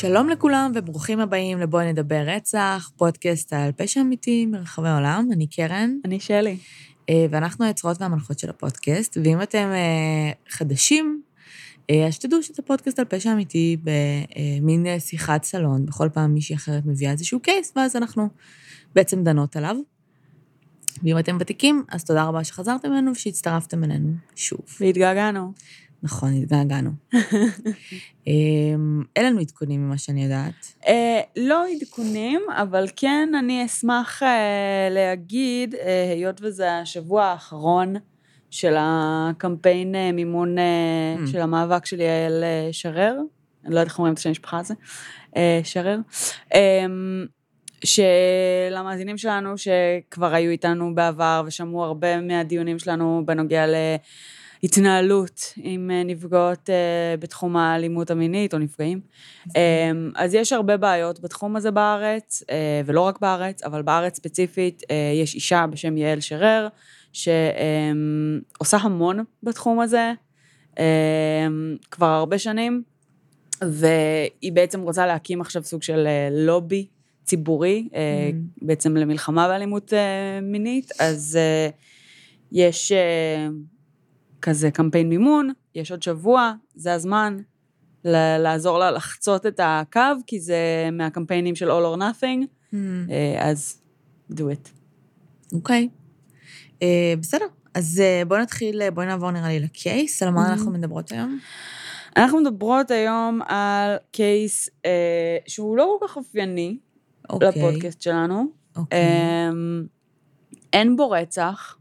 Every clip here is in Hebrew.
שלום לכולם וברוכים הבאים לבואי נדבר רצח, פודקאסט על פשע אמיתי מרחבי העולם. אני קרן. אני שלי. אה, ואנחנו היוצרות והמנחות של הפודקאסט, ואם אתם אה, חדשים, אה, אז שתדעו שזה פודקאסט על פשע אמיתי במין שיחת סלון, בכל פעם מישהי אחרת מביאה איזשהו קייס, ואז אנחנו בעצם דנות עליו. ואם אתם ותיקים, אז תודה רבה שחזרתם אלינו ושהצטרפתם אלינו שוב. והתגעגענו. נכון, התגעגענו. אמ, אין לנו עדכונים ממה שאני יודעת. אה, לא עדכונים, אבל כן אני אשמח אה, להגיד, אה, היות וזה השבוע האחרון של הקמפיין מימון Mm. של המאבק של יעל שרר, אני לא יודעת איך אומרים את השם המשפחה הזה, שרר, אה, שלמאזינים שלנו שכבר היו איתנו בעבר ושמעו הרבה מהדיונים שלנו בנוגע להתנהלות עם אה, נפגעות אה, בתחום האלימות המינית או נפגעים. אה, אז יש הרבה בעיות בתחום הזה בארץ, אה, ולא רק בארץ, אבל בארץ ספציפית יש אישה בשם יעל שרר, שעושה המון בתחום הזה, אה, כבר הרבה שנים, והיא בעצם רוצה להקים עכשיו סוג של לובי ציבורי, Mm. בעצם למלחמה באלימות מינית, אז יש כזה קמפיין מימון, יש עוד שבוע, זה הזמן ל- לעזור לה לחצות את הקו, כי זה מהקמפיינים של All or Nothing, אה, אז do it. אוקיי. אה, בסדר, אז אה, בואי נתחיל, בואי נעבור נראה לי לקייס, על מה Mhm. אנחנו מדברות היום. אנחנו מדברות היום על קייס אה, שהוא לא כל כך אופייני אוקיי. לפודקאסט שלנו. אוקיי. אה, אין בו רצח,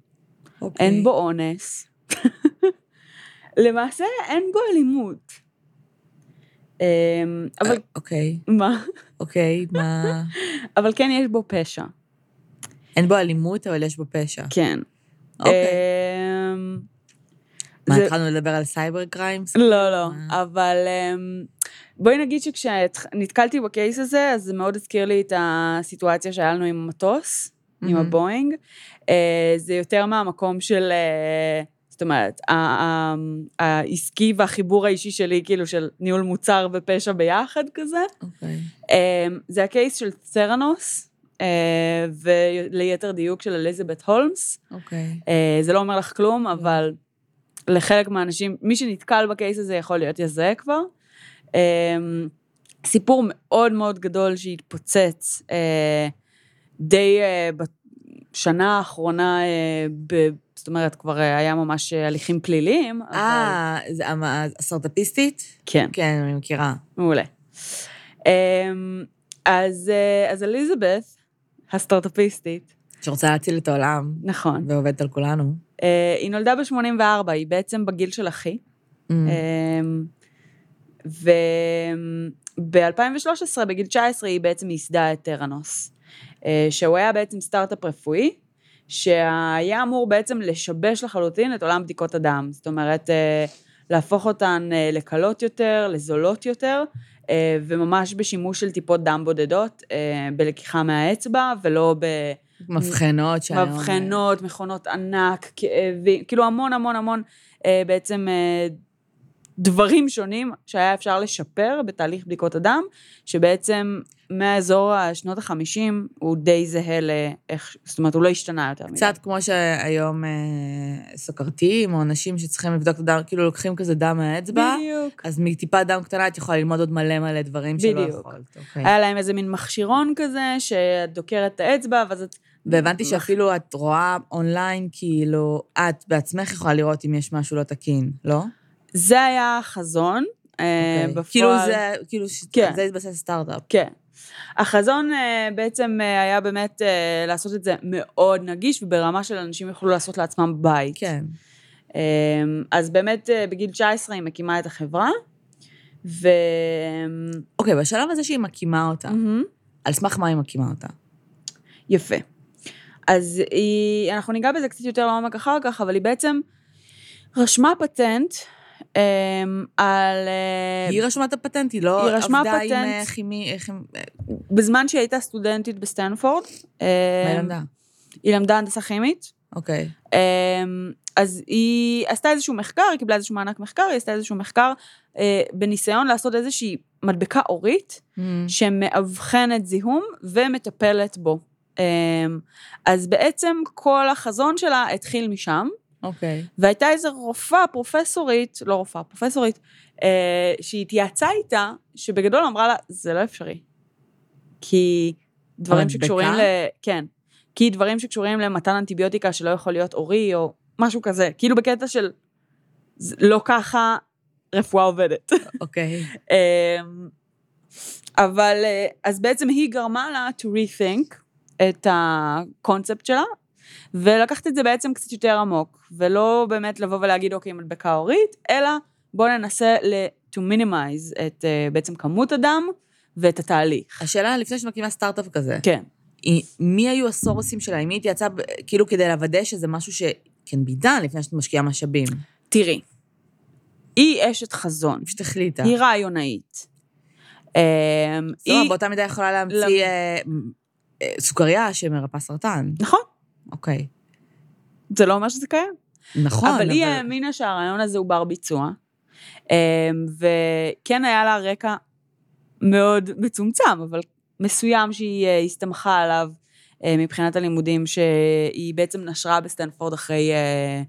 אוקיי. אין בו אונס. למעשה אין בו אלימות. אה, אבל אה, אוקיי, מה? אוקיי, מה... אבל כן יש בו פשע. אין בו אלימות, אבל יש בו פשע. כן. אוקיי. אה, מה, התחלנו לדבר על cyber crimes? לא, לא, אה. אבל אמ, בואי נגיד שכשנתקלתי בקייס הזה, אז זה מאוד הזכיר לי את הסיטואציה שהיה לנו עם המטוס, עם. הבואינג. אה, זה יותר מהמקום של, זאת אומרת, העסקי והחיבור האישי שלי, כאילו של ניהול מוצר ופשע ביחד כזה. אוקיי. אמ, זה הקייס של צרנוס, אה, וליתר דיוק של אליזבת הולמס. אוקיי. אה, זה לא אומר לך כלום, אבל לחלק מהאנשים, מי שנתקל בקייס הזה יכול להיות יזהה כבר. אה, סיפור מאוד מאוד גדול שהתפוצץ אה, די בשנה האחרונה, זאת אומרת, כבר אה, היה ממש אה, הליכים פליליים, אבל... אה, זה המ- הסטארט-אפיסטית? כן, כן, אני מכירה. מעולה. אה, אז, אה, אז אליזבת, הסטארט-אפיסטית, שרוצה להציל את העולם, נכון, ועובדת על כולנו. היא נולדה ב-84, היא בעצם בגיל של אחי. Mm. אמ, וב-2013, בגיל 19, היא בעצם ייסדה את טרנוס, אה, שהוא היה בעצם סטארט-אפ רפואי, שהיה אמור בעצם לשבש לחלוטין את עולם בדיקות הדם. זאת אומרת, אה, להפוך אותן אה, לקלות יותר, לזולות יותר, אה, וממש בשימוש של טיפות דם בודדות, בלקיחה מהאצבע, ולא ב... מבחנות שהיום... מבחנות, מכונות ענק, כאבים, כאילו המון המון המון בעצם דברים שונים שהיה אפשר לשפר בתהליך בדיקות הדם, שבעצם מאזור השנות החמישים הוא די זהה לאיך, זאת אומרת, הוא לא השתנה יותר מדי. קצת כמו שהיום אה, סוכרתיים, או אנשים שצריכים לבדוק את הדם, כאילו לוקחים כזה דם מהאצבע, בדיוק. אז מטיפת דם קטנה את יכולה ללמוד עוד מלא מלא דברים שלא בדיוק. יכולת. אוקיי. היה להם איזה מין מכשירון כזה, שאת דוקרת את האצבע, ואז את... והבנתי שאפילו את רואה אונליין, כאילו, את בעצמך יכולה לראות אם יש משהו לא תקין, לא? זה היה החזון. אה, אוקיי. בפועל... כאילו זה, כאילו, כן. זה התבסס סטארט-אפ. כן. החזון אה, בעצם אה, היה באמת אה, לעשות את זה מאוד נגיש, וברמה של אנשים יוכלו לעשות לעצמם בית. כן. אה, אז באמת בגיל 19 היא מקימה את החברה, ו... אוקיי, בשלב הזה שהיא מקימה אותה, מהמם. על סמך מה היא מקימה אותה? יפה. אז היא, אנחנו ניגע בזה קצת יותר לעומק אחר כך, אבל היא בעצם רשמה פטנט על... אה, היא רשמה את הפטנט, היא לא היא רשמה עבדה עם פטנט. אה, כימי. אה, בזמן שהיא הייתה סטודנטית בסטנפורד. מה היא למדה? היא למדה הנדסה כימית, אוקיי. אמ, אז היא עשתה איזשהו מחקר, היא קיבלה איזשהו מענק מחקר, היא עשתה איזשהו מחקר אה, בניסיון לעשות איזושהי מדבקה אורית, Mm. שמאבחנת זיהום ומטפלת בו. אמ, אז בעצם כל החזון שלה התחיל משם, אוקיי. והייתה איזו רופאה, פרופסורית, לא רופאה, פרופסורית, אה, שהיא התייעצה איתה, שבגדול אמרה לה, זה לא אפשרי. כי דברים? שקשורים ל... כן. כי דברים שקשורים למתן אנטיביוטיקה שלא יכול להיות אורי, או משהו כזה. כאילו בקטע של, לא ככה רפואה עובדת. אוקיי. אמ, אבל, אה, אז בעצם היא גרמה לה to rethink את הקונספט שלה, ולקחת את זה בעצם קצת יותר עמוק, ולא באמת לבוא ולהגיד, אוקיי, מדבקה הורית, אלא בואו ננסה ל- to minimize את אה, בעצם כמות הדם ואת התהליך. השאלה, לפני שמקימה סטארט-אפ כזה, כן. היא- מי היו הסורסים שלה? מי התייעצה, כאילו כדי לוודא שזה משהו שכן בידן לפני שאת משקיעה משאבים? תראי, היא אשת חזון, פשוט החליטה. היא רעיונאית. אמ, היא... היא, באותה מידה יכולה להמציא למ- אה, אה, סוכריה שמרפאה סרטן. נכון, אוקיי. זה לא אומר שזה קיים. נכון, אבל היא האמינה שהרעיון הזה הוא בר ביצוע, אמ, וכן היה לה רקע מאוד מצומצם, אבל מסוים שהיא אה, הסתמכה עליו אה, מבחינת הלימודים, שהיא בעצם נשרה בסטנפורד אחרי אה,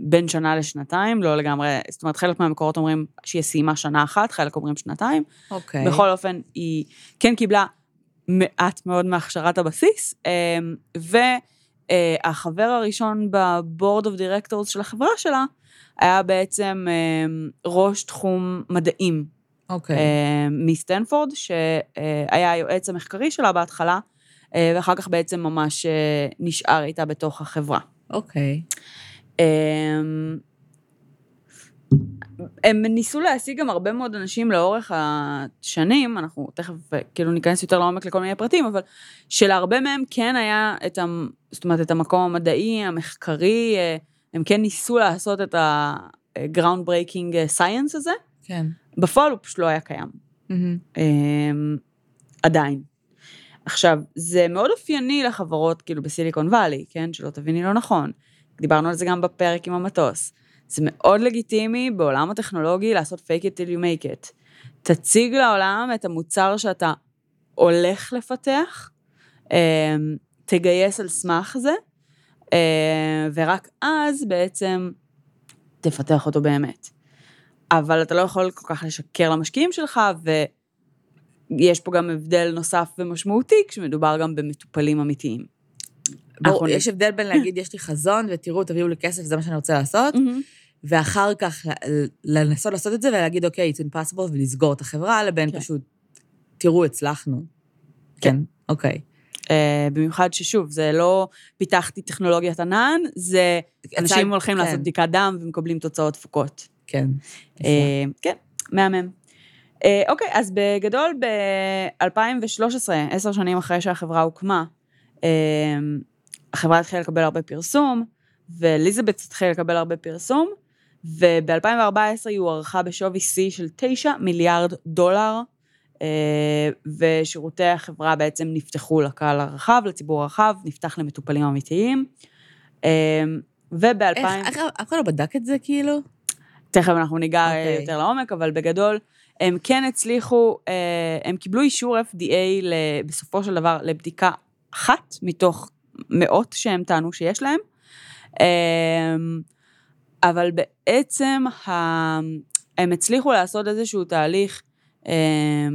בין שנה לשנתיים, לא לגמרי, זאת אומרת, חלק מהמקורות אומרים שהיא סיימה שנה אחת, חלק אומרים שנתיים. אוקיי. בכל אופן, היא כן קיבלה מעט מאוד מהכשרת הבסיס, אמ, והחבר הראשון ב board of directors של החברה שלה, היה בעצם אמ, ראש תחום מדעים אוקיי. אמ, מסטנפורד, שהיה היועץ המחקרי שלה בהתחלה, אה, ואחר כך בעצם ממש אה, נשאר איתה בתוך החברה. אוקיי. אמ, הם ניסו להשיג גם הרבה מאוד אנשים לאורך השנים, אנחנו תכף אה, כאילו ניכנס יותר לעומק לכל מיני פרטים, אבל שלהרבה מהם כן היה את, המ, זאת אומרת, את המקום המדעי, המחקרי, אה, הם כן ניסו לעשות את ה-ground breaking אה, science הזה, כן. בפועל הוא פשוט לא היה קיים. מהמם. אמ, עדיין. עכשיו, זה מאוד אופייני לחברות כאילו בסיליקון וואלי, כן? שלא תביני לא נכון. דיברנו על זה גם בפרק עם המטוס. זה מאוד לגיטימי בעולם הטכנולוגי לעשות fake it till you make it. תציג לעולם את המוצר שאתה הולך לפתח, אמ, תגייס על סמך זה, אמ, ורק אז בעצם תפתח אותו באמת. אבל אתה לא יכול כל כך לשקר למשקיעים שלך, ויש פה גם הבדל נוסף ומשמעותי כשמדובר גם במטופלים אמיתיים. אנחנו יש הבדל בין להגיד, יש לי חזון, ותראו, תביאו לי כסף, זה מה שאני רוצה לעשות. ואחר כך לנסות לעשות את זה ולהגיד, אוקיי, it's impossible, ולסגור את החברה, לבין כן. פשוט, תראו, הצלחנו. כן, אוקיי. אה, במיוחד ששוב, זה לא פיתחתי טכנולוגיית ענן, זה אנשים הולכים כן. לעשות בדיקת דם ומקבלים תוצאות תפוקות. כן. אה, כן, מהמם. אה, אוקיי, אז בגדול ב-2013, עשר שנים אחרי שהחברה הוקמה, החברה התחילה לקבל הרבה פרסום, ואליזבת התחילה לקבל הרבה פרסום, וב-2014 היא הוערכה בשווי שיא של 9 מיליארד דולר, אה, ושירותי החברה בעצם נפתחו לקהל הרחב, לציבור הרחב, נפתח למטופלים אמיתיים. אה, וב-2000... איך, אף אחד לא בדק את זה, כאילו? תכף אנחנו ניגע okay. אוקיי. יותר לעומק, אבל בגדול, הם כן הצליחו, אה, הם קיבלו אישור FDA בסופו של דבר לבדיקה אחת מתוך מאות שהם טענו שיש להם, אה, אבל בעצם הם הצליחו לעשות איזשהו תהליך אה,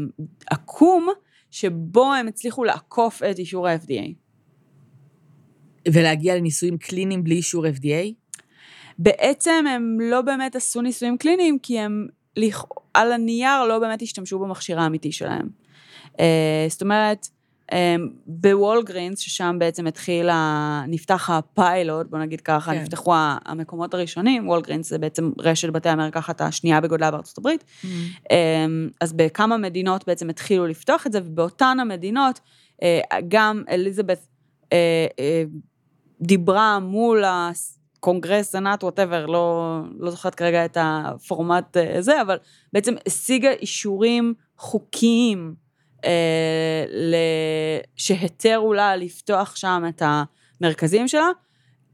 עקום, שבו הם הצליחו לעקוף את אישור ה-FDA. ולהגיע לניסויים קליניים בלי אישור FDA? בעצם הם לא באמת עשו ניסויים קליניים, כי הם על הנייר לא באמת השתמשו במכשיר האמיתי שלהם. אה, זאת אומרת, בוולגרינס, ששם בעצם התחיל, נפתח הפיילוט, בוא נגיד ככה, כן. נפתחו המקומות הראשונים, וולגרינס זה בעצם רשת בתי המרקחת השנייה בגודלה בארצות הברית, אה, אז בכמה מדינות בעצם התחילו לפתוח את זה, ובאותן המדינות, אה, גם אליזבת אה, אה, דיברה מול הקונגרס, סנאט, whatever, לא, לא זוכרת כרגע את הפורמט אה, זה, אבל בעצם השיגה אישורים חוקיים אה, ל... שהתרו לה לפתוח שם את המרכזים שלה,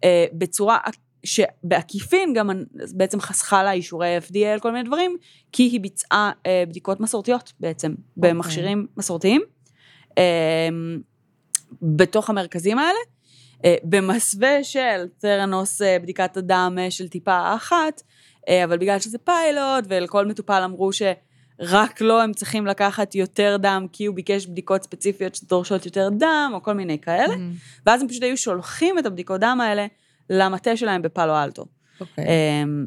אה, בצורה שבעקיפין גם בעצם חסכה לה אישורי FDA על כל מיני דברים, כי היא ביצעה אה, בדיקות מסורתיות בעצם, okay. אוקיי. במכשירים מסורתיים, אה, בתוך המרכזים האלה, אה, במסווה של תרנוס אה, בדיקת הדם אה, של טיפה אחת, אבל בגלל שזה פיילוט, ולכל מטופל אמרו שרק לו הם צריכים לקחת יותר דם, כי הוא ביקש בדיקות ספציפיות שדורשות יותר דם, או כל מיני כאלה, Mm-hmm. ואז הם פשוט היו שולחים את הבדיקות דם האלה למטה שלהם בפאלו אלטו. אוקיי. אמ,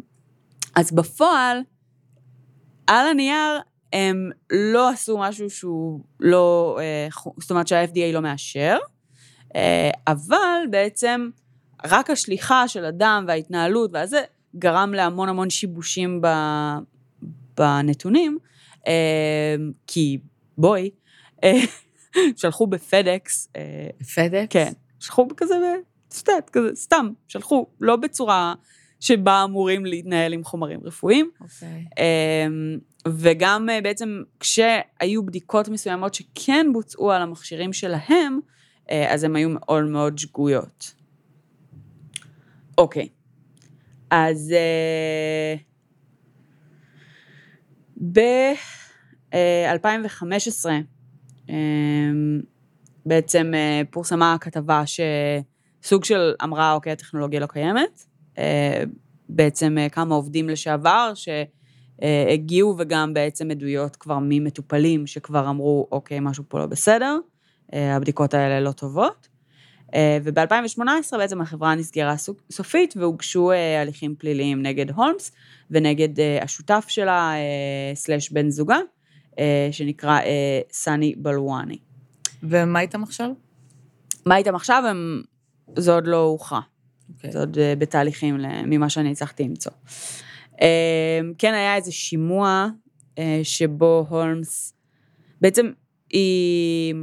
אז בפועל, על הנייר, הם לא עשו משהו שהוא לא, אה, זאת אומרת שה-FDA לא מאשר, אה, אבל בעצם רק השליחה של הדם וההתנהלות והזה גרם להמון המון שיבושים ב- בנתונים, כי בואי, אה, שלחו בפדקס, אה, פדקס? כן, שלחו כזה, סטט, כזה, סתם, שלחו, לא בצורה שבה אמורים להתנהל עם חומרים רפואיים. אוקיי. אמ, וגם אה, בעצם כשהיו בדיקות מסוימות שכן בוצעו על המכשירים שלהם, אז הן היו מאוד מאוד שגויות. אוקיי, אז ב-2015 אמ, בעצם אה, פורסמה כתבה שסוג של אמרה, אוקיי, הטכנולוגיה לא קיימת. אה, בעצם אה, כמה עובדים לשעבר שהגיעו וגם בעצם עדויות כבר ממטופלים שכבר אמרו, אוקיי, משהו פה לא בסדר, אה, הבדיקות האלה לא טובות. אה, וב-2018 בעצם החברה נסגרה סופית והוגשו אה, הליכים פליליים נגד הולמס ונגד אה, השותף שלה, סלאש בן זוגה, שנקרא סני בלואני. ומה איתם עכשיו? מה איתם עכשיו? הם... זה עוד לא הוכרע. אוקיי. זה עוד בתהליכים ממה שאני הצלחתי למצוא. כן היה איזה שימוע שבו הולמס, בעצם היא,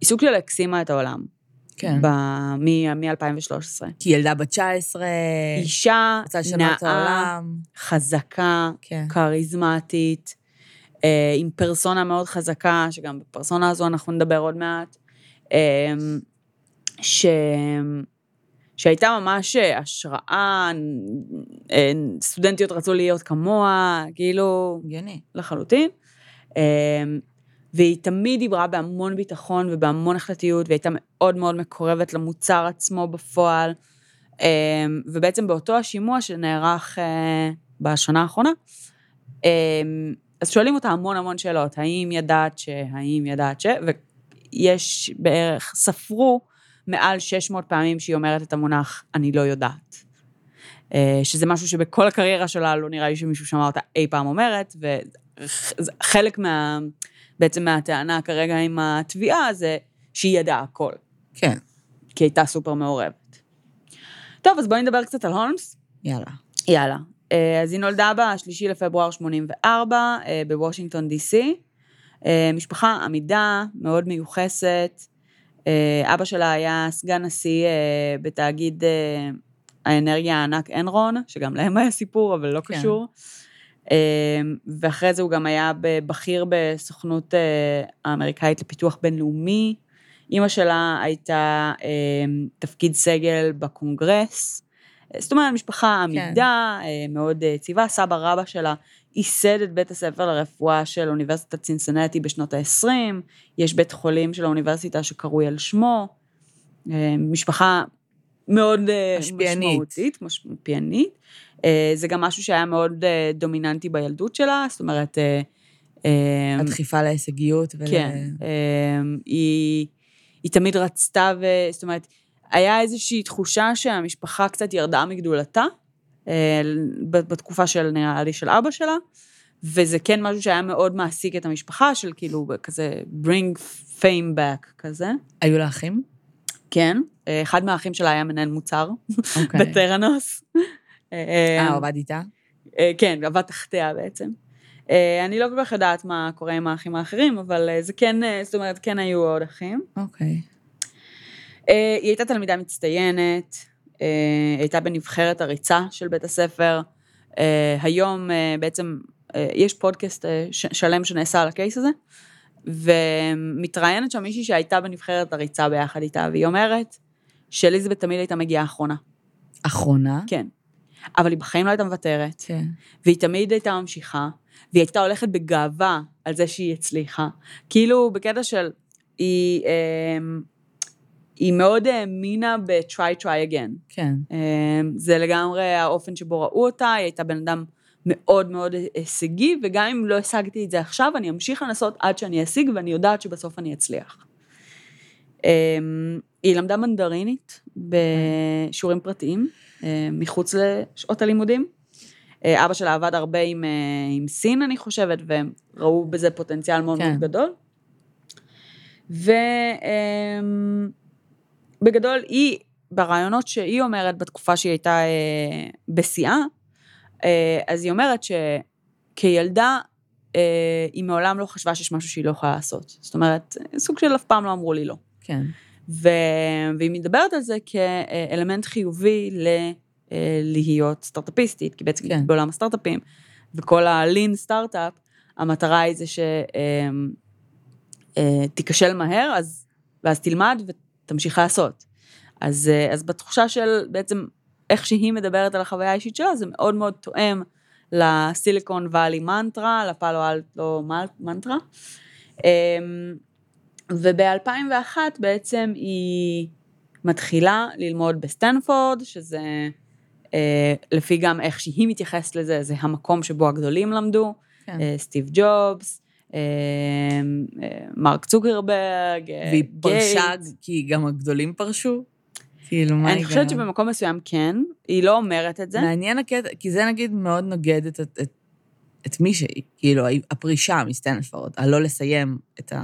היא סוג של הקסימה את העולם. כן. מ-2013. כי ילדה בת 19, אישה נאה. חזקה, כן. כריזמטית, אה, עם פרסונה מאוד חזקה, שגם בפרסונה הזו אנחנו נדבר עוד מעט, אה, ש... שהייתה ממש השראה, אה, סטודנטיות רצו להיות כמוה, כאילו, הגיוני. לחלוטין. והיא תמיד דיברה בהמון ביטחון ובהמון החלטיות, והייתה מאוד מאוד מקורבת למוצר עצמו בפועל. אה, ובעצם באותו השימוע שנערך אה, בשנה האחרונה, אה, אז שואלים אותה המון המון שאלות, האם ידעת ש... האם ידעת ש... ויש בערך, ספרו מעל 600 פעמים שהיא אומרת את המונח, אני לא יודעת. אה, שזה משהו שבכל הקריירה שלה לא נראה לי שמישהו שמע אותה אי פעם אומרת, וחלק מה... בעצם מהטענה כרגע עם התביעה זה שהיא ידעה הכל, כן, כי הייתה סופר מעורבת. טוב, אז בואי נדבר קצת על הולמס. יאללה. יאללה. אה, אז היא נולדה ב-3 לפברואר 84 אה, בוושינגטון די.סי. אה, משפחה עמידה, מאוד מיוחסת. אבא שלה היה סגן נשיא בתאגיד האנרגיה הענק אנרון, שגם להם היה סיפור, אבל לא כן. קשור. אה, ואחרי זה הוא גם היה בכיר בסוכנות אה, האמריקאית לפיתוח בינלאומי. אימא שלה הייתה אה, תפקיד סגל בקונגרס. זאת אומרת, משפחה עמידה, כן. מאוד יציבה. סבא רבא שלה ייסד את בית הספר לרפואה של אוניברסיטת צינסנטי בשנות ה-20, יש בית חולים של האוניברסיטה שקרוי על שמו. אה, משפחה מאוד אה. משמעותית, משפיענית. אה, זה גם משהו שהיה מאוד אה, דומיננטי בילדות שלה, זאת אומרת... אה, הדחיפה להישגיות ול... כן. היא, היא תמיד רצתה, ו... זאת אומרת, היה איזושהי תחושה שהמשפחה קצת ירדה מגדולתה, בתקופה של, נראה לי, של אבא שלה, וזה כן משהו שהיה מאוד מעסיק את המשפחה, של כאילו כזה bring fame back כזה. היו לה אחים? כן. אחד מהאחים שלה היה מנהל מוצר, אוקיי. בטרנוס. אה, הוא עבד איתה? אה, כן, עבד תחתיה בעצם. אה, אני לא כל כך יודעת מה קורה עם האחים האחרים, אבל אה, זה כן, אה, זאת אומרת, כן היו עוד אחים. אוקיי. אה, היא הייתה תלמידה מצטיינת, אה, היא הייתה בנבחרת הריצה של בית הספר. אה, היום אה, בעצם אה, יש פודקאסט אה, שלם שנעשה על הקייס הזה, ומתראיינת שם מישהי שהייתה בנבחרת הריצה ביחד איתה, והיא אומרת שאליזבת תמיד הייתה מגיעה אחרונה. אחרונה? כן. אבל היא בחיים לא הייתה מוותרת, כן. והיא תמיד הייתה ממשיכה, והיא הייתה הולכת בגאווה על זה שהיא הצליחה. כאילו, בקטע של, היא, אמ, היא מאוד האמינה ב-try, try again. כן. אמ, זה לגמרי האופן שבו ראו אותה, היא הייתה בן אדם מאוד מאוד הישגי, וגם אם לא השגתי את זה עכשיו, אני אמשיך לנסות עד שאני אשיג, ואני יודעת שבסוף אני אצליח. אמ, היא למדה מנדרינית בשיעורים פרטיים, אה, מחוץ לשעות הלימודים. אה, אבא שלה עבד הרבה עם, אה, עם סין, אני חושבת, והם ראו בזה פוטנציאל מאוד כן. מאוד גדול. ובגדול, היא, ברעיונות שהיא אומרת בתקופה שהיא הייתה אה, בשיאה, אה, אז היא אומרת שכילדה, היא מעולם לא חשבה שיש משהו שהיא לא יכולה לעשות. זאת אומרת, סוג של אף פעם לא אמרו לי לא. כן. ו... והיא מדברת על זה כאלמנט חיובי ל... אה, להיות סטארט-אפיסטית, כי בעצם כן. בעולם הסטארט-אפים, וכל ה-lean סטארט-אפ, המטרה היא זה שתיכשל מהר, אז, ואז תלמד ותמשיך לעשות. אז, אה, אז בתחושה של בעצם איך שהיא מדברת על החוויה האישית שלה, זה מאוד מאוד תואם לסיליקון ואלי mantra, לפאלו אלטו mantra. אמ, וב-2001 בעצם היא מתחילה ללמוד בסטנפורד, שזה אה, לפי גם איך שהיא מתייחסת לזה, זה המקום שבו הגדולים למדו, כן. אה, סטיב ג'ובס, אה, אה, מרק צוקרברג, אה, והיא פרשה. כי גם הגדולים פרשו? כאילו, מה אני חושבת שבמקום מסוים כן, היא לא אומרת את זה. מעניין הקטע, כי זה נגיד מאוד נוגד את, את, את, את מי שהיא, כאילו, הפרישה מסטנפורד, הלא לסיים את ה...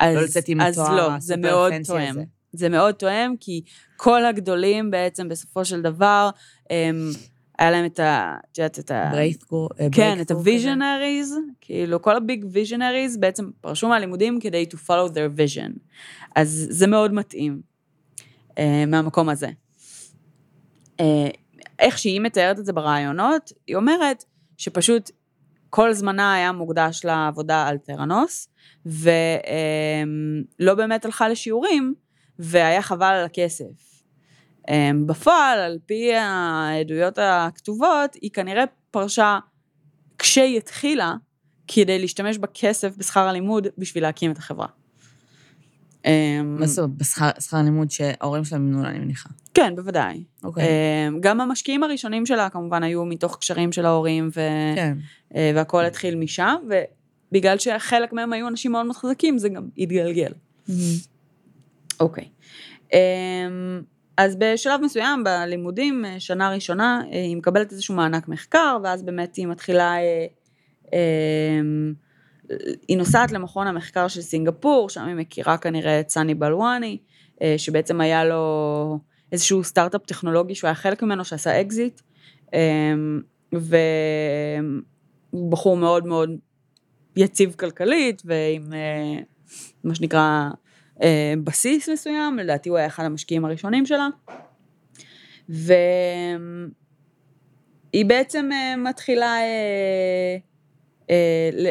אז, לא לצאת עם אז התואר לא, זה מאוד פנסי תואם. הזה. זה מאוד תואם, כי כל הגדולים בעצם בסופו של דבר, הם, היה להם את ה... את יודעת, את ה... בריית'קור, כן, את ה-visionaries, כאילו כל הביג visionaries בעצם פרשו מהלימודים כדי to follow their vision. אז זה מאוד מתאים אה, מהמקום הזה. אה, איך שהיא מתארת את זה ברעיונות, היא אומרת שפשוט כל זמנה היה מוקדש לעבודה על תרנוס, ולא באמת הלכה לשיעורים, והיה חבל על הכסף. בפועל, על פי העדויות הכתובות, היא כנראה פרשה כשהיא התחילה, כדי להשתמש בכסף בשכר הלימוד בשביל להקים את החברה. אה, מה זאת אומרת, בשכר שכר לימוד שההורים שלהם מימנו לה, אני מניחה. כן, בוודאי. אוקיי. אה, גם המשקיעים הראשונים שלה כמובן היו מתוך קשרים של ההורים, ו... כן. אה, והכל התחיל משם, ובגלל שחלק מהם היו אנשים מאוד מאוד חזקים, זה גם התגלגל. אוקיי. אמ, אז בשלב מסוים בלימודים, אה, שנה ראשונה, אה, היא מקבלת איזשהו מענק מחקר, ואז באמת היא מתחילה, אה, אמ, היא נוסעת למכון המחקר של סינגפור, שם היא מכירה כנראה את סאני בלוואני, אה, שבעצם היה לו איזשהו סטארט-אפ טכנולוגי שהוא היה חלק ממנו, שעשה אקזיט, אמ, והוא בחור מאוד מאוד יציב כלכלית, ועם אה, מה שנקרא אה, בסיס מסוים, לדעתי הוא היה אחד המשקיעים הראשונים שלה. והיא בעצם אה, מתחילה אה, אה,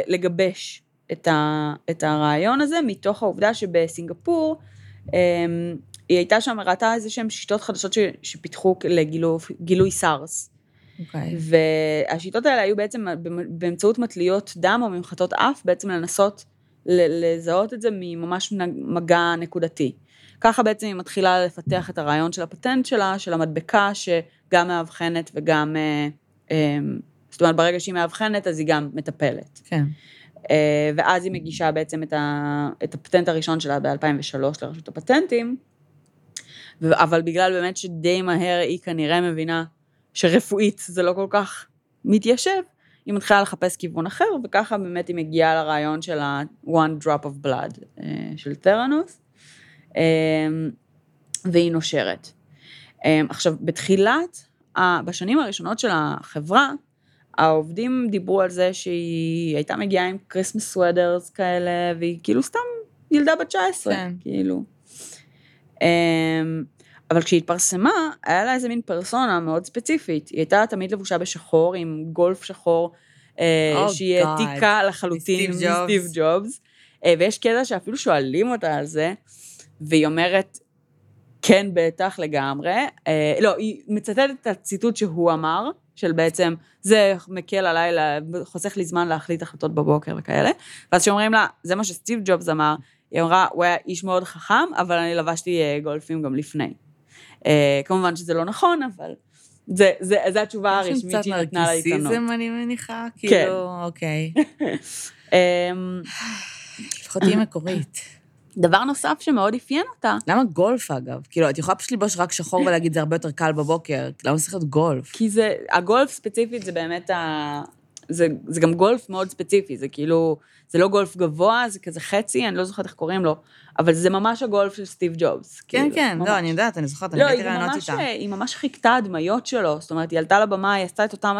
לגבש את, ה, את הרעיון הזה, מתוך העובדה שבסינגפור, אה, היא הייתה שם, ראתה איזה שהן שיטות חדשות ש, שפיתחו לגילוי סארס. אוקיי. והשיטות האלה היו בעצם באמצעות מטליות דם או ממחטות אף, בעצם לנסות לזהות את זה מממש מגע נקודתי. ככה בעצם היא מתחילה לפתח את הרעיון של הפטנט שלה, של המדבקה, שגם מאבחנת וגם, אה, אה, זאת אומרת, ברגע שהיא מאבחנת, אז היא גם מטפלת. כן. אה, ואז היא מגישה בעצם את, ה, את הפטנט הראשון שלה ב-2003 לרשות הפטנטים, ו- אבל בגלל באמת שדי מהר היא כנראה מבינה שרפואית זה לא כל כך מתיישב, היא מתחילה לחפש כיוון אחר, וככה באמת היא מגיעה לרעיון של ה-one drop of blood אה, של תרנוס, אה, והיא נושרת. עכשיו, בתחילת, בשנים הראשונות של החברה, העובדים דיברו על זה שהיא הייתה מגיעה עם Christmas sweaters כאלה, והיא כאילו סתם ילדה בת 19, כן. כאילו. אמ, אבל כשהיא התפרסמה, היה לה איזה מין פרסונה מאוד ספציפית. היא הייתה תמיד לבושה בשחור, עם גולף שחור, אה, Oh שהיא God. העתיקה לחלוטין מסטיב ג'ובס. אה, ויש קטע שאפילו שואלים אותה על זה, והיא אומרת, כן, בטח, לגמרי. אה, לא, היא מצטטת את הציטוט שהוא אמר, של בעצם, זה מקל עליי, חוסך לי זמן להחליט החלטות בבוקר וכאלה. ואז כשאומרים לה, זה מה שסטיב ג'ובס אמר, היא אמרה, הוא היה איש מאוד חכם, אבל אני לבשתי אה, גולפים גם לפני. אה, כמובן שזה לא נכון, אבל זה, זה, זה התשובה יש שם הרשמית קצת שהיא נתנה לעיתונות. נרקיסיזם, אני מניחה, כן. כאילו, אוקיי. אמ, לפחות תהיי מקורית. דבר נוסף שמאוד אפיין אותה, למה גולף, אגב? כאילו, את יכולה פשוט ללבוש רק שחור ולהגיד, זה הרבה יותר קל בבוקר. למה צריך להיות גולף? כי זה, הגולף ספציפית זה באמת ה... זה, זה גם גולף מאוד ספציפי, זה כאילו, זה לא גולף גבוה, זה כזה חצי, אני לא זוכרת איך קוראים לו, אבל זה ממש הגולף של סטיב ג'ובס. כן, כאילו, כן, ממש. לא, אני יודעת, אני זוכרת, אני לא, ראיתי היא רעיונות איתה. היא ממש חיכתה הדמיות שלו, זאת אומרת, היא עלתה לבמה, היא עשתה את אותם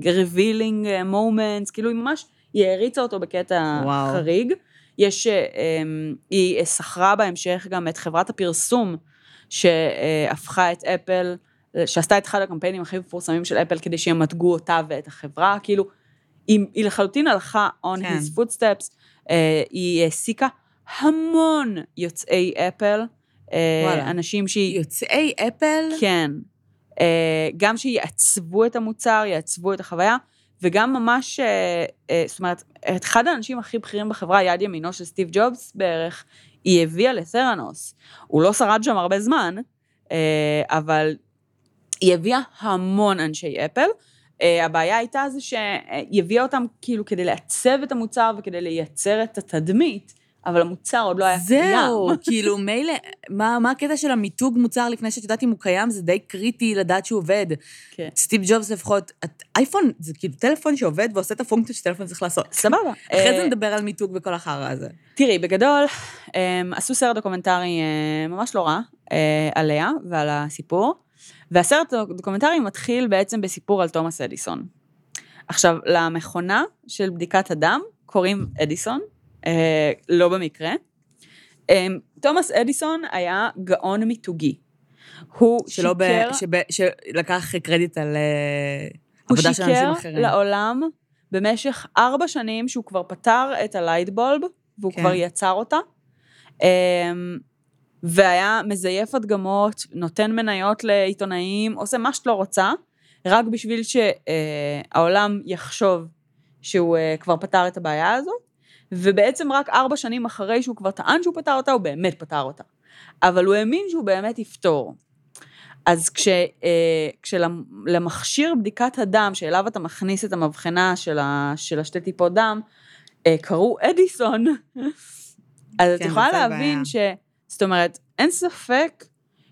revealing uh, moments, כאילו היא ממש, היא העריצה אותו בקטע וואו. חריג. יש, אה, אמ, היא שכרה בהמשך גם את חברת הפרסום, שהפכה את אפל, שעשתה את אחד הקמפיינים הכי מפורסמים של אפל, כדי שימתגו אותה ואת החברה, כאילו, היא, היא לחלוטין הלכה on כן. his footsteps, אה, היא העסיקה המון יוצאי אפל, אה, וואלה. אנשים שהיא... יוצאי אפל? כן. אה, גם שיעצבו את המוצר, יעצבו את החוויה, וגם ממש, אה, אה, זאת אומרת, את אחד האנשים הכי בכירים בחברה, יד ימינו של סטיב ג'ובס בערך, היא הביאה לתרנוס. הוא לא שרד שם הרבה זמן, אה, אבל היא הביאה המון אנשי אפל. הבעיה הייתה זה שהיא הביאה אותם כאילו כדי לעצב את המוצר וכדי לייצר את התדמית, אבל המוצר עוד לא היה קיים. זהו, כאילו, מילא, מה מה הקטע של המיתוג מוצר לפני שאת יודעת אם הוא קיים? זה די קריטי לדעת שהוא עובד. כן. סטיב ג'ובס לפחות, את- אייפון זה כאילו טלפון שעובד ועושה את הפונקציה שטלפון צריך לעשות. סבבה. אחרי אה, זה נדבר על מיתוג וכל החרא הזה. תראי, בגדול, הם, עשו סרט דוקומנטרי אה, ממש לא רע אה, עליה ועל הסיפור, והסרט הדוקומנטרי מתחיל בעצם בסיפור על תומאס אדיסון. עכשיו, למכונה של בדיקת הדם קוראים אדיסון, אה, לא במקרה. אה, תומאס אדיסון היה גאון מיתוגי. הוא שלא ב... שיקר, שב... שלקח קרדיט על אה, הוא עבודה של אנשים שיקר אחרים. לעולם במשך ארבע שנים שהוא כבר פתר את הלייטבולב, והוא כן. כבר יצר אותה. אמ, והיה מזייף הדגמות, נותן מניות לעיתונאים, עושה מה שאת לא רוצה, רק בשביל שהעולם יחשוב שהוא אה, כבר פתר את הבעיה הזאת, ובעצם רק ארבע שנים אחרי שהוא כבר טען שהוא פתר אותה, הוא באמת פתר אותה. אבל הוא האמין שהוא באמת יפתור. אז כש, אה, כשלמכשיר בדיקת הדם, שאליו אתה מכניס את המבחנה של, ה, של השתי טיפות דם, אה, קראו אדיסון, אז את כן, יכולה זה להבין בעיה. ש... זאת אומרת, אין ספק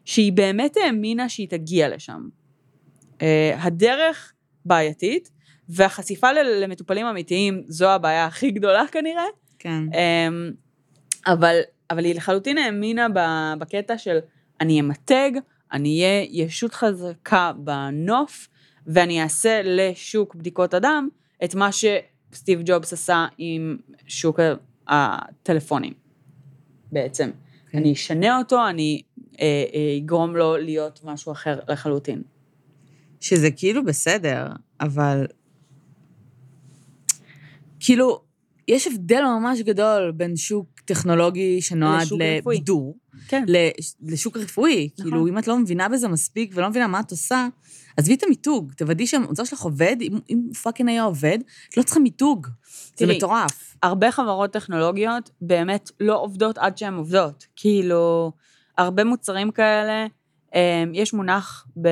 שהיא באמת האמינה שהיא תגיע לשם. אה, הדרך בעייתית, והחשיפה למטופלים אמיתיים זו הבעיה הכי גדולה כנראה, כן. אמ, אבל, אבל היא לחלוטין האמינה בקטע של אני אמתג, אני אהיה ישות חזקה בנוף, ואני אעשה לשוק בדיקות הדם את מה שסטיב ג'ובס עשה עם שוק הטלפונים, בעצם. כן. אני אשנה אותו, אני אה, אה, אגרום לו להיות משהו אחר לחלוטין. שזה כאילו בסדר, אבל... כאילו, יש הבדל ממש גדול בין שוק טכנולוגי שנועד. לבידור, כן. לש- לשוק רפואי. נכון. כאילו, אם את לא מבינה בזה מספיק ולא מבינה מה את עושה, עזבי את המיתוג, תוודאי שהמוצר שלך עובד, אם אם הוא פאקינג היה עובד, את לא צריכה מיתוג. זה תראי, מטורף. הרבה חברות טכנולוגיות באמת לא עובדות עד שהן עובדות. כאילו, הרבה מוצרים כאלה, אמ, יש מונח ב...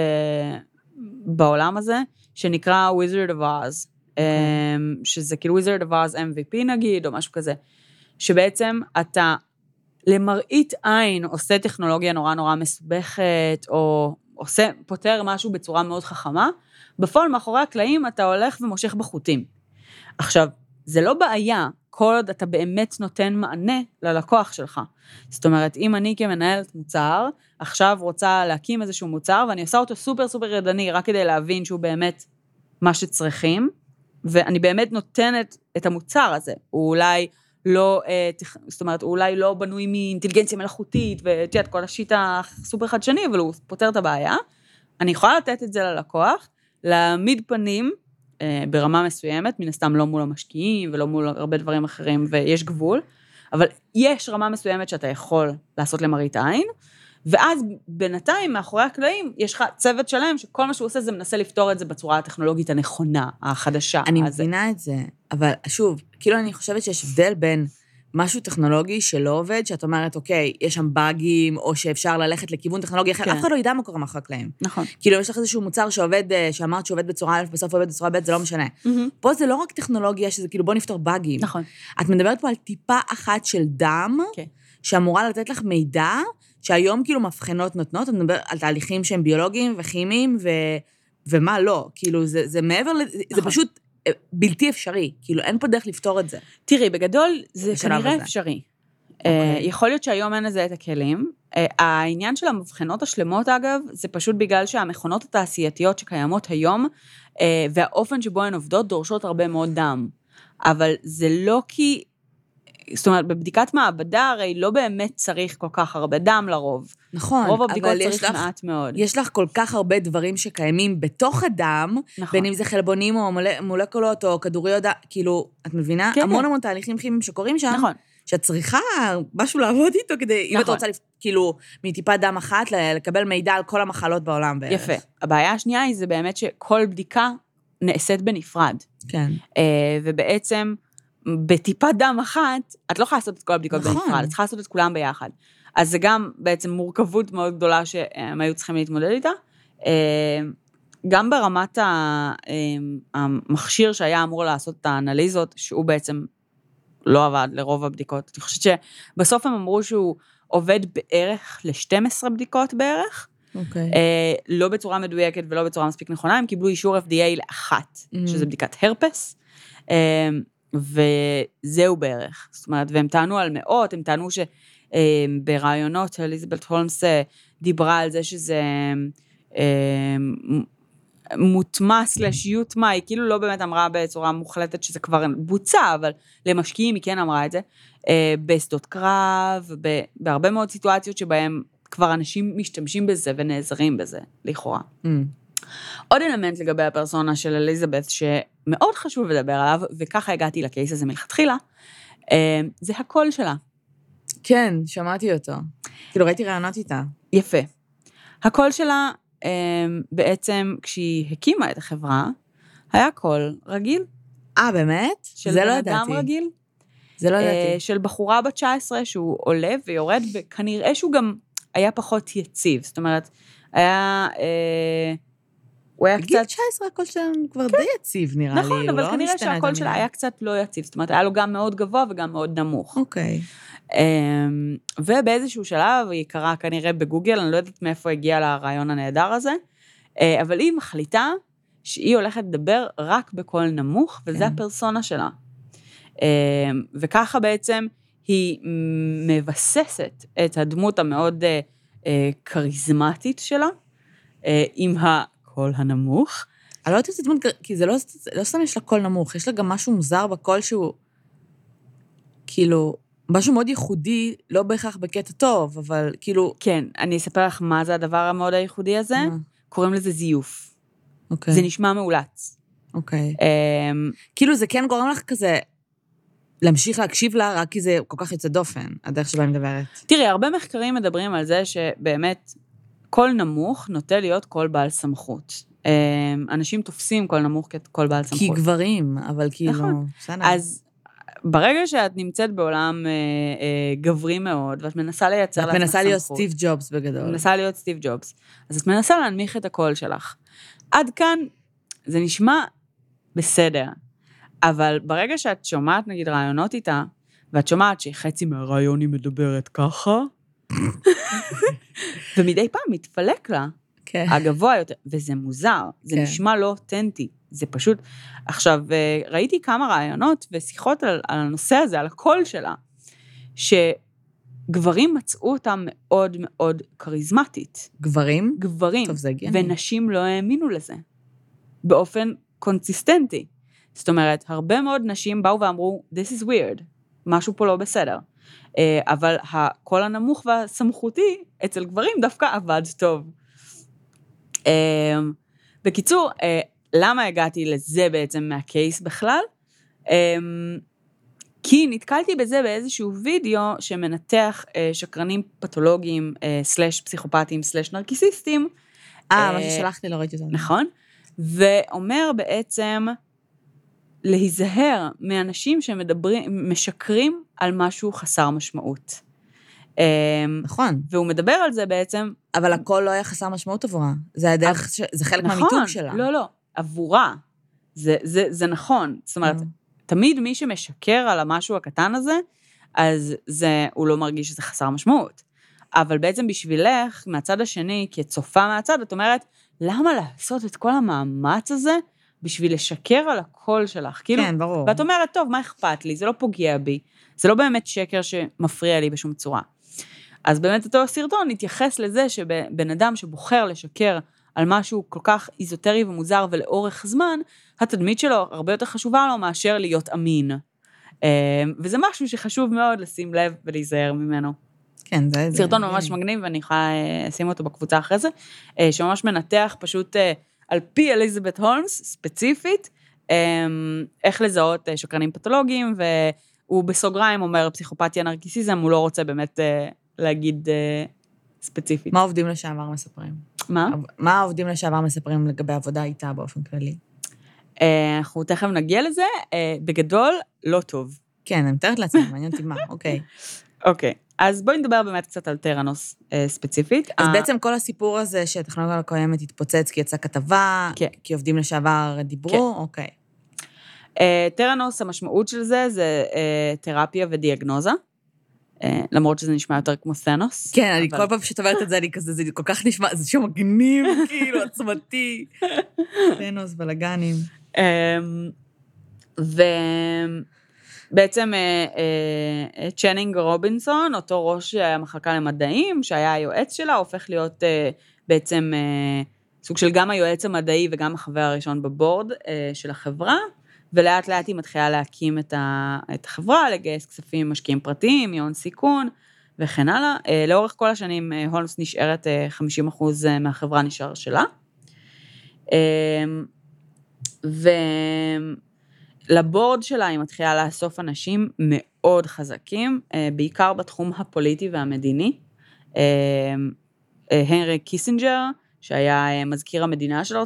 בעולם הזה, שנקרא Wizard of Oz, אמ, שזה כאילו Wizard of Oz MVP נגיד, או משהו כזה, שבעצם אתה למראית עין עושה טכנולוגיה נורא נורא מסובכת, או עושה, פותר משהו בצורה מאוד חכמה, בפועל מאחורי הקלעים אתה הולך ומושך בחוטים. עכשיו, זה לא בעיה כל עוד אתה באמת נותן מענה ללקוח שלך. זאת אומרת, אם אני כמנהלת מוצר, עכשיו רוצה להקים איזשהו מוצר, ואני עושה אותו סופר סופר ידני, רק כדי להבין שהוא באמת מה שצריכים, ואני באמת נותנת את המוצר הזה. הוא אולי לא, אה, זאת אומרת, הוא אולי לא בנוי מאינטליגנציה מלאכותית, ואת יודעת, כל השיט הסופר חדשני, אבל הוא פותר את הבעיה. אני יכולה לתת את זה ללקוח, להעמיד פנים אה, ברמה מסוימת, מן הסתם לא מול המשקיעים ולא מול הרבה דברים אחרים, ויש גבול, אבל יש רמה מסוימת שאתה יכול לעשות למראית עין, ואז בינתיים, מאחורי הקלעים, יש לך צוות שלם שכל מה שהוא עושה זה מנסה לפתור את זה בצורה הטכנולוגית הנכונה, החדשה. אני אז- מבינה את זה, אבל שוב, כאילו אני חושבת שיש הבדל בין משהו טכנולוגי שלא עובד, שאת אומרת, אוקיי, יש שם באגים, או שאפשר ללכת לכיוון טכנולוגי אחר, כן. אף אחד לא ידע מה קורה מאחורי הקלעים. נכון. כאילו, יש לך איזשהו מוצר שעובד, אה, שאמרת שעובד בצורה א', בסוף עובד בצורה ב', זה לא משנה. פה זה לא רק טכנולוגיה, שזה כאילו, בוא נפתור באגים. נכון. את מדברת פה על טיפה אחת של דם, כן. שאמורה לתת לך מידע, שהיום כאילו מבחנות נותנות, את מדברת על תהליכים שהם ביולוגיים וכימיים, ו... ומה לא. כאילו, זה, זה מעבר ל... זה נכון. פשוט אה, בלתי אפשרי. כאילו, אין פה דרך לפתור את זה. תראי, בגדול זה כנראה הזה. אפשרי. אוקיי. אה, יכול להיות שהיום אין לזה את הכלים. אה, העניין של המבחנות השלמות, אגב, זה פשוט בגלל שהמכונות התעשייתיות שקיימות היום, והאופן שבו הן עובדות, דורשות הרבה מאוד דם. אבל זה לא כי... זאת אומרת, בבדיקת מעבדה הרי לא באמת צריך כל כך הרבה דם לרוב. נכון, רוב הבדיקות צריך לך, מעט מאוד. יש לך כל כך הרבה דברים שקיימים בתוך הדם, נכון. בין אם זה חלבונים או מול... מולקולות או כדוריות, כאילו, את מבינה? כן, המון כן. המון תהליכים כימיים שקורים שם, נכון. שאת צריכה משהו לעבוד איתו כדי, אם את נכון. רוצה, כאילו, מטיפת דם אחת, לקבל מידע על כל המחלות בעולם בערך. יפה. הבעיה השנייה היא זה באמת שכל בדיקה נעשית בנפרד. כן. אה, ובעצם בטיפת דם אחת, את לא יכולה לעשות את כל הבדיקות נכון. בנפרד, את צריכה לעשות את כולם ביחד. אז זה גם בעצם מורכבות מאוד גדולה שהם היו צריכים להתמודד איתה. אה, גם ברמת אה, המכשיר שהיה אמור לעשות את האנליזות, שהוא בעצם לא עבד לרוב הבדיקות. אני חושבת שבסוף הם אמרו שהוא עובד בערך ל-12 בדיקות בערך, אוקיי. אה, לא בצורה מדויקת ולא בצורה מספיק נכונה, הם קיבלו אישור FDA לאחת, Mm. שזה בדיקת הרפס, אה, וזהו בערך. זאת אומרת, והם טענו על מאות, הם טענו שבראיונות אליזבת הולמס אה, דיברה על זה שזה אה, מוטמע סלש יוטמע, היא כאילו לא באמת אמרה בצורה מוחלטת שזה כבר בוצע, אבל למשקיעים היא כן אמרה את זה, אה, בשדות קרב, בהרבה מאוד סיטואציות שבהם כבר אנשים משתמשים בזה ונעזרים בזה, לכאורה. Mm. עוד אלמנט לגבי הפרסונה של אליזבת, שמאוד חשוב לדבר עליו, וככה הגעתי לקייס הזה מלכתחילה, אה, זה הקול שלה. כן, שמעתי אותו. כאילו, ראיתי רעיונות איתה. יפה. הקול שלה, אה, בעצם, כשהיא הקימה את החברה, היה קול רגיל. אה, באמת? של זה לא ידעתי. אדם רגיל. זה לא אה, ידעתי. של בחורה בת 19 שהוא עולה ויורד, וכנראה שהוא גם היה פחות יציב. זאת אומרת, היה... אה, הוא היה בגיל קצת... 19 הקול שלנו כבר די יציב, נראה לי. נכון, אבל לא כנראה שהקול שלה. היה קצת לא יציב. זאת אומרת, היה לו גם מאוד גבוה וגם מאוד נמוך. אוקיי. אמ, ובאיזשהו שלב היא קראה כנראה בגוגל, אני לא יודעת מאיפה הגיע לה הרעיון הנהדר הזה, אה, אבל היא מחליטה שהיא הולכת לדבר רק בקול נמוך, וזה כן. הפרסונה שלה. אמ, וככה בעצם היא מבססת את הדמות המאוד אה, אה, כריזמטית שלה, עם הקול הנמוך. אני לא יודעת אם זה דמות, כי זה לא, לא סתם יש לה קול נמוך, יש לה גם משהו מוזר בקול שהוא, כאילו, משהו מאוד ייחודי, לא בהכרח בקטע טוב, אבל כאילו... כן, אני אספר לך מה זה הדבר המאוד הייחודי הזה. מה? קוראים לזה זיוף. אוקיי. זה נשמע מאולץ. אוקיי. אמ, כאילו, זה כן גורם לך כזה להמשיך להקשיב לה, רק כי זה כל כך יוצא דופן, הדרך שבה היא מדברת. תראי, הרבה מחקרים מדברים על זה שבאמת קול נמוך נוטה להיות קול בעל סמכות. אמ, אנשים תופסים קול נמוך כקול בעל כי סמכות. גברים, אבל כאילו... נכון. בסדר. אז ברגע שאת נמצאת בעולם אה, אה, גברי מאוד, ואת מנסה לייצר את לעצמך סמכות, מנסה להיות סטיב ג'ובס בגדול. מנסה להיות סטיב ג'ובס, אז את מנסה להנמיך את הקול שלך. עד כאן זה נשמע בסדר, אבל ברגע שאת שומעת נגיד רעיונות איתה, ואת שומעת שחצי מהרעיון היא מדברת ככה, ומדי פעם מתפלק לה כן. הגבוה יותר, וזה מוזר, זה כן. נשמע לא אותנטי, זה פשוט... עכשיו, אה, ראיתי כמה רעיונות ושיחות על, על הנושא הזה, על הקול שלה, שגברים מצאו אותה מאוד מאוד כריזמטית. גברים? גברים. טוב, זה הגיוני. ונשים לא האמינו לזה, באופן קונסיסטנטי. זאת אומרת, הרבה מאוד נשים באו ואמרו, This is weird, משהו פה לא בסדר. אה, אבל הקול הנמוך והסמכותי אצל גברים דווקא עבד טוב. אה, בקיצור, אה, למה הגעתי לזה בעצם מה case בכלל? כי נתקלתי בזה באיזשהו וידאו שמנתח שקרנים פתולוגיים, slash פסיכופטים, slash נרקיסיסטים. אה, מה ששלחתי, לא ראיתי אותו. נכון. ואומר בעצם להיזהר מאנשים שמדברים, משקרים על משהו חסר משמעות. אה, נכון, והוא מדבר על זה בעצם, אבל הכל לא היה חסר משמעות עבורה. זה הדרך, ש- זה חלק נכון, מהמיתוג שלה. לא, לא, עבורה. זה, זה, זה נכון. זאת אומרת, אה. תמיד מי שמשקר על המשהו הקטן הזה, אז זה, הוא לא מרגיש שזה חסר משמעות. אבל בעצם בשבילך, מהצד השני, כצופה מהצד, את אומרת, למה לעשות את כל המאמץ הזה בשביל לשקר על הקול שלך? כאילו, כן, ברור. ואת אומרת, טוב, מה אכפת לי? זה לא פוגע בי. זה לא באמת שקר שמפריע לי בשום צורה. אז באמת אותו סרטון התייחס לזה שבן אדם שבוחר לשקר על משהו כל כך איזוטרי ומוזר ולאורך זמן, התדמית שלו הרבה יותר חשובה לו מאשר להיות אמין. אה, וזה משהו שחשוב מאוד לשים לב ולהיזהר ממנו. כן, זה... זה- סרטון ממש מגניב, ואני יכולה אה, לשים אותו בקבוצה אחרי זה, אה, שממש מנתח פשוט על פי אליזבת הולמס, ספציפית, איך לזהות שקרנים פתולוגיים, והוא בסוגריים אומר פסיכופתיה נרקיסיזם, הוא לא רוצה באמת אה, להגיד אה, ספציפית. מה עובדים לשעבר מספרים? מה? מה העובדים לשעבר מספרים לגבי עבודה איתה באופן כללי? אה, אנחנו תכף נגיע לזה, אה, בגדול, לא טוב. כן, אני מתארת לעצמי, מעניין אותי מה, אוקיי. אוקיי, אז בואי נדבר באמת קצת על טראנוס אה, ספציפית. אז אה, בעצם כל הסיפור הזה שהטכנולוגיה הקיימת התפוצץ כי יצאה כתבה, כן. כי עובדים לשעבר דיברו, אוקיי. אה, טראנוס, המשמעות של זה זה אה, תרפיה ודיאגנוזה, אה, למרות שזה נשמע יותר כמו ת'אנוס. כן, אני כל פעם שאת אומרת את זה, אני כזה, זה כל כך נשמע, זה שם מגניב, כאילו, עצמתי. תרנוס, בלאגנים. אמ, ובעצם צ'אנינג רוברטסון, אותו ראש המחלקה למדעים, שהיה היועץ שלה, הופך להיות בעצם סוג של גם היועץ המדעי וגם החבר הראשון ב board של החברה, ולאט לאט היא מתחילה להקים את, ה, את החברה, לגייס כספים משקיעים פרטיים, מהון סיכון וכן הלאה. אה, לאורך כל השנים אה, הולמס נשארת, אה, 50% מהחברה נשאר שלה. אה, ול board שלה היא מתחילה לאסוף אנשים מאוד חזקים, אה, בעיקר בתחום הפוליטי והמדיני. אה, אה, הנרי קיסינג'ר, שהיה אה, מזכיר המדינה של אה,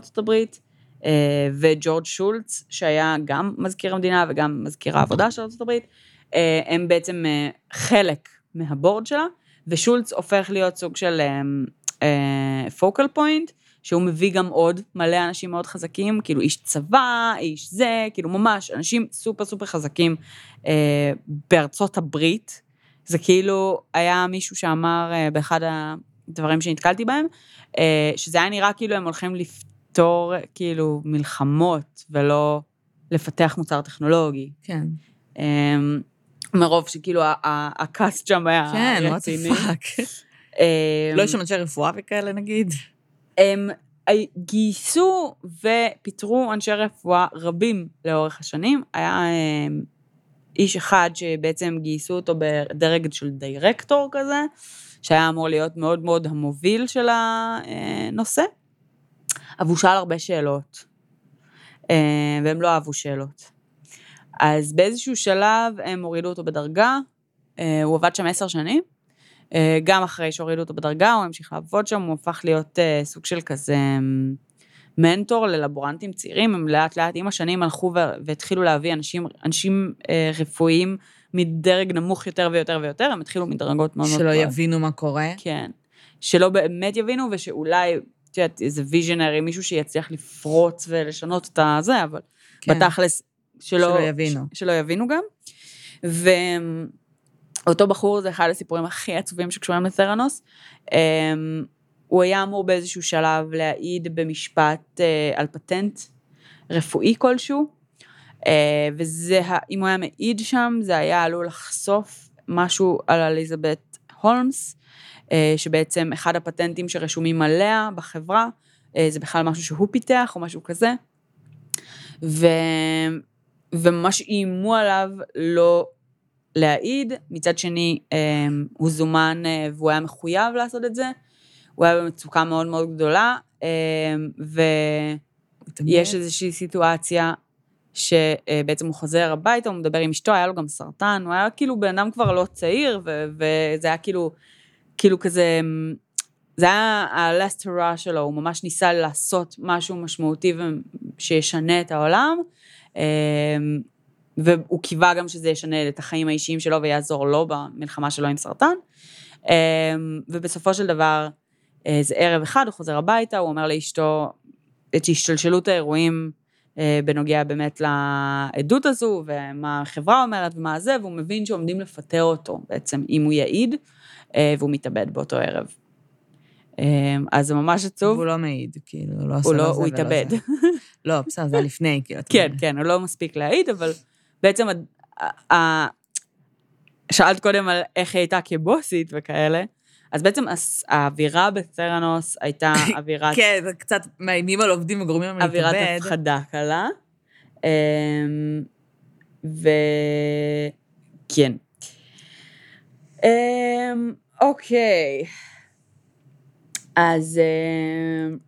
וג'ורג' שולץ, שהיה גם מזכיר המדינה וגם מזכיר העבודה של הברית, אה, הם בעצם אה, חלק מה board שלה, ושולץ הופך להיות סוג של focal point, שהוא מביא גם עוד מלא אנשים מאוד חזקים, כאילו איש צבא, איש זה, כאילו ממש אנשים סופר סופר חזקים אה, בארצות הברית. זה כאילו היה מישהו שאמר אה, באחד הדברים שנתקלתי בהם, אה, שזה היה נראה כאילו הם הולכים לפתור כאילו מלחמות ולא לפתח מוצר טכנולוגי. כן. אה, מרוב שכאילו ה cast שם היה כן, what רציני. the fuck. אה, לא יש שם אנשי רפואה וכאלה, נגיד? הם גייסו ופיטרו אנשי רפואה רבים לאורך השנים. היה אה, איש אחד שבעצם גייסו אותו בדרג של דירקטור כזה, שהיה אמור להיות מאוד מאוד המוביל של הנושא, אבל הוא שאל הרבה שאלות, אה, והם לא אהבו שאלות. אז באיזשהו שלב הם הורידו אותו בדרגה, אה, הוא עבד שם עשר שנים, אה, גם אחרי שהורידו אותו בדרגה, הוא המשיך לעבוד שם, הוא הפך להיות סוג של כזה אמ, מנטור ללבורנטים צעירים, הם לאט לאט עם השנים הלכו והתחילו להביא אנשים, אנשים רפואיים מדרג נמוך יותר ויותר ויותר, הם התחילו מדרגות מאוד מאוד שלא. יבינו מה קורה. כן. שלא באמת יבינו, ושאולי, את יודעת, איזה ויז'נרי, מישהו שיצליח לפרוץ ולשנות את הזה, אבל כן. בתכלס, שלא, שלא יבינו. ש, שלא יבינו גם. ואותו בחור זה אחד הסיפורים הכי עצובים שקשורים לתרנוס. אמ, הוא היה אמור באיזשהו שלב להעיד במשפט אה, על פטנט רפואי כלשהו, אה, וזה, אם הוא היה מעיד שם, זה היה עלול לחשוף משהו על אליזבת הולמס, שבעצם אחד הפטנטים שרשומים עליה בחברה, אה, זה בכלל משהו שהוא פיתח או משהו כזה. ו... וממש איימו עליו לא להעיד, מצד שני אה, הוא זומן אה, והוא היה מחויב לעשות את זה, הוא היה במצוקה מאוד מאוד גדולה, אה, ויש. איזושהי סיטואציה שבעצם הוא חוזר הביתה, הוא מדבר עם אשתו, היה לו גם סרטן, הוא היה כאילו בן אדם כבר לא צעיר, וזה היה כאילו, כאילו כזה, זה היה ה-last hurrah שלו, הוא ממש ניסה לעשות משהו משמעותי שישנה את העולם, אמ, והוא קיווה גם שזה ישנה את החיים האישיים שלו ויעזור לו במלחמה שלו עם סרטן. אמ, ובסופו של דבר, איזה ערב אחד הוא חוזר הביתה, הוא אומר לאשתו את השתלשלות האירועים אה, בנוגע באמת לעדות הזו, ומה החברה אומרת ומה זה, והוא מבין שעומדים לפטר אותו בעצם, אם הוא יעיד, והוא מתאבד באותו ערב. אה, אז זה ממש עצוב. הוא לא מעיד, כאילו, לא עשה לא לא, זה הוא ולא התאבד. לא, בסדר, זה לפני, כאילו. כן. כן, הוא לא מספיק להעיד, אבל בעצם, שאלת קודם על איך היא הייתה כבוסית וכאלה, אז בעצם האווירה ב Theranos הייתה אווירת כן, זה קצת מאיימים על עובדים וגורמים להם אווירת להתאבד. הפחדה קלה. אמ, וכן. אוקיי. אז אמ,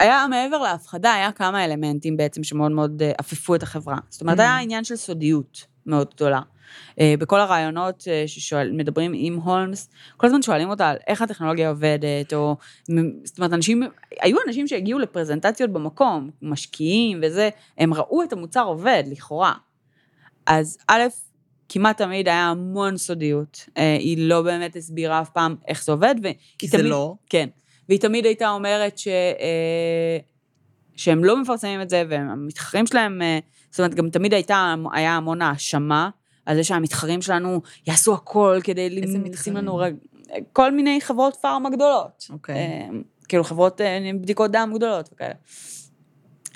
היה מעבר להפחדה, היה כמה אלמנטים בעצם שמאוד מאוד אה, אפפו את החברה. זאת אומרת, Mm. היה עניין של סודיות מאוד גדולה. אה, בכל הרעיונות שמדברים עם הולמס, כל הזמן שואלים אותה על איך הטכנולוגיה עובדת, או... זאת אומרת, אנשים, היו אנשים שהגיעו לפרזנטציות במקום, משקיעים וזה, הם ראו את המוצר עובד, לכאורה. אז א', כמעט תמיד היה המון סודיות. אה, היא לא באמת הסבירה אף פעם איך זה עובד, והיא כי זה תמיד... לא. כן. והיא תמיד הייתה אומרת ש... אה, שהם לא מפרסמים את זה, והמתחרים שלהם, אה, זאת אומרת, גם תמיד הייתה, היה המון האשמה על זה שהמתחרים שלנו יעשו הכל כדי לשים? לנו... רג... כל מיני חברות פארמה גדולות. אוקיי. אה, כאילו חברות בדיקות דם גדולות וכאלה.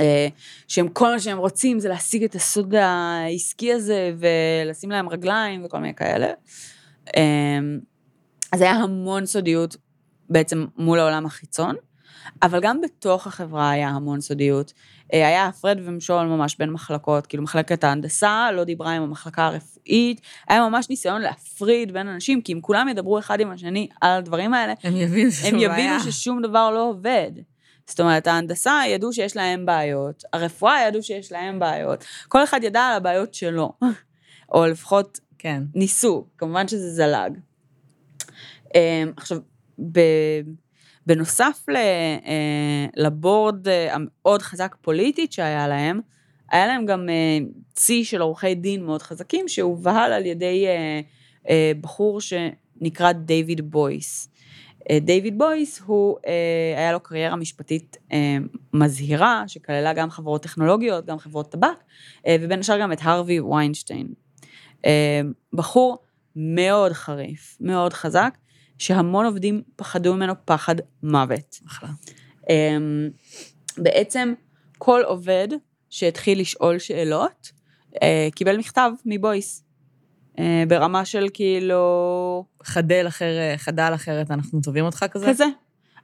אה, שהם כל מה שהם רוצים זה להשיג את הסוד העסקי הזה ולשים להם רגליים וכל מיני כאלה. אה, אז היה המון סודיות בעצם מול העולם החיצון, אבל גם בתוך החברה היה המון סודיות. אה, היה הפרד ומשול ממש בין מחלקות, כאילו מחלקת ההנדסה לא דיברה עם המחלקה הרפואית, היה ממש ניסיון להפריד בין אנשים, כי אם כולם ידברו אחד עם השני על הדברים האלה, הם יבינו הם. יבינו ששום דבר לא עובד. זאת אומרת, ההנדסה ידעו שיש להם בעיות, הרפואה ידעו שיש להם בעיות, כל אחד ידע על הבעיות שלו, או לפחות כן. ניסו, כמובן שזה זלג. אמ, עכשיו, ב- בנוסף ל- אה, לבורד אה, המאוד חזק פוליטית שהיה להם, היה להם גם אה, צי של עורכי דין מאוד חזקים, שהובהל על ידי אה, אה, בחור שנקרא דיוויד בויס. אה, דיוויד בויס הוא, אה, היה לו קריירה משפטית אה, מזהירה, שכללה גם חברות טכנולוגיות, גם חברות טבק, ובין השאר גם את הרווי ויינשטיין. בחור מאוד חריף, מאוד חזק, שהמון עובדים פחדו ממנו פחד מוות. אחלה. בעצם כל עובד שהתחיל לשאול שאלות, קיבל מכתב מבויס. אה, ברמה של כאילו, חדל אחר, חדל אחרת, אנחנו תובעים אותך כזה? כזה.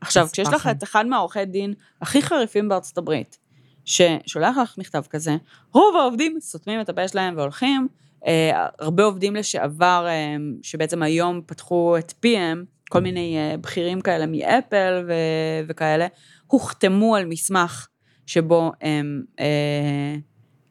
עכשיו, כשיש לך. את אחד מהעורכי דין הכי חריפים בארצות הברית, ששולח לך מכתב כזה, רוב העובדים סותמים את הפה שלהם והולכים. אה, הרבה עובדים לשעבר, אה, שבעצם היום פתחו את פיהם, כל מיני אה, בכירים כאלה מאפל ו- וכאלה, הוחתמו על מסמך שבו הם אה,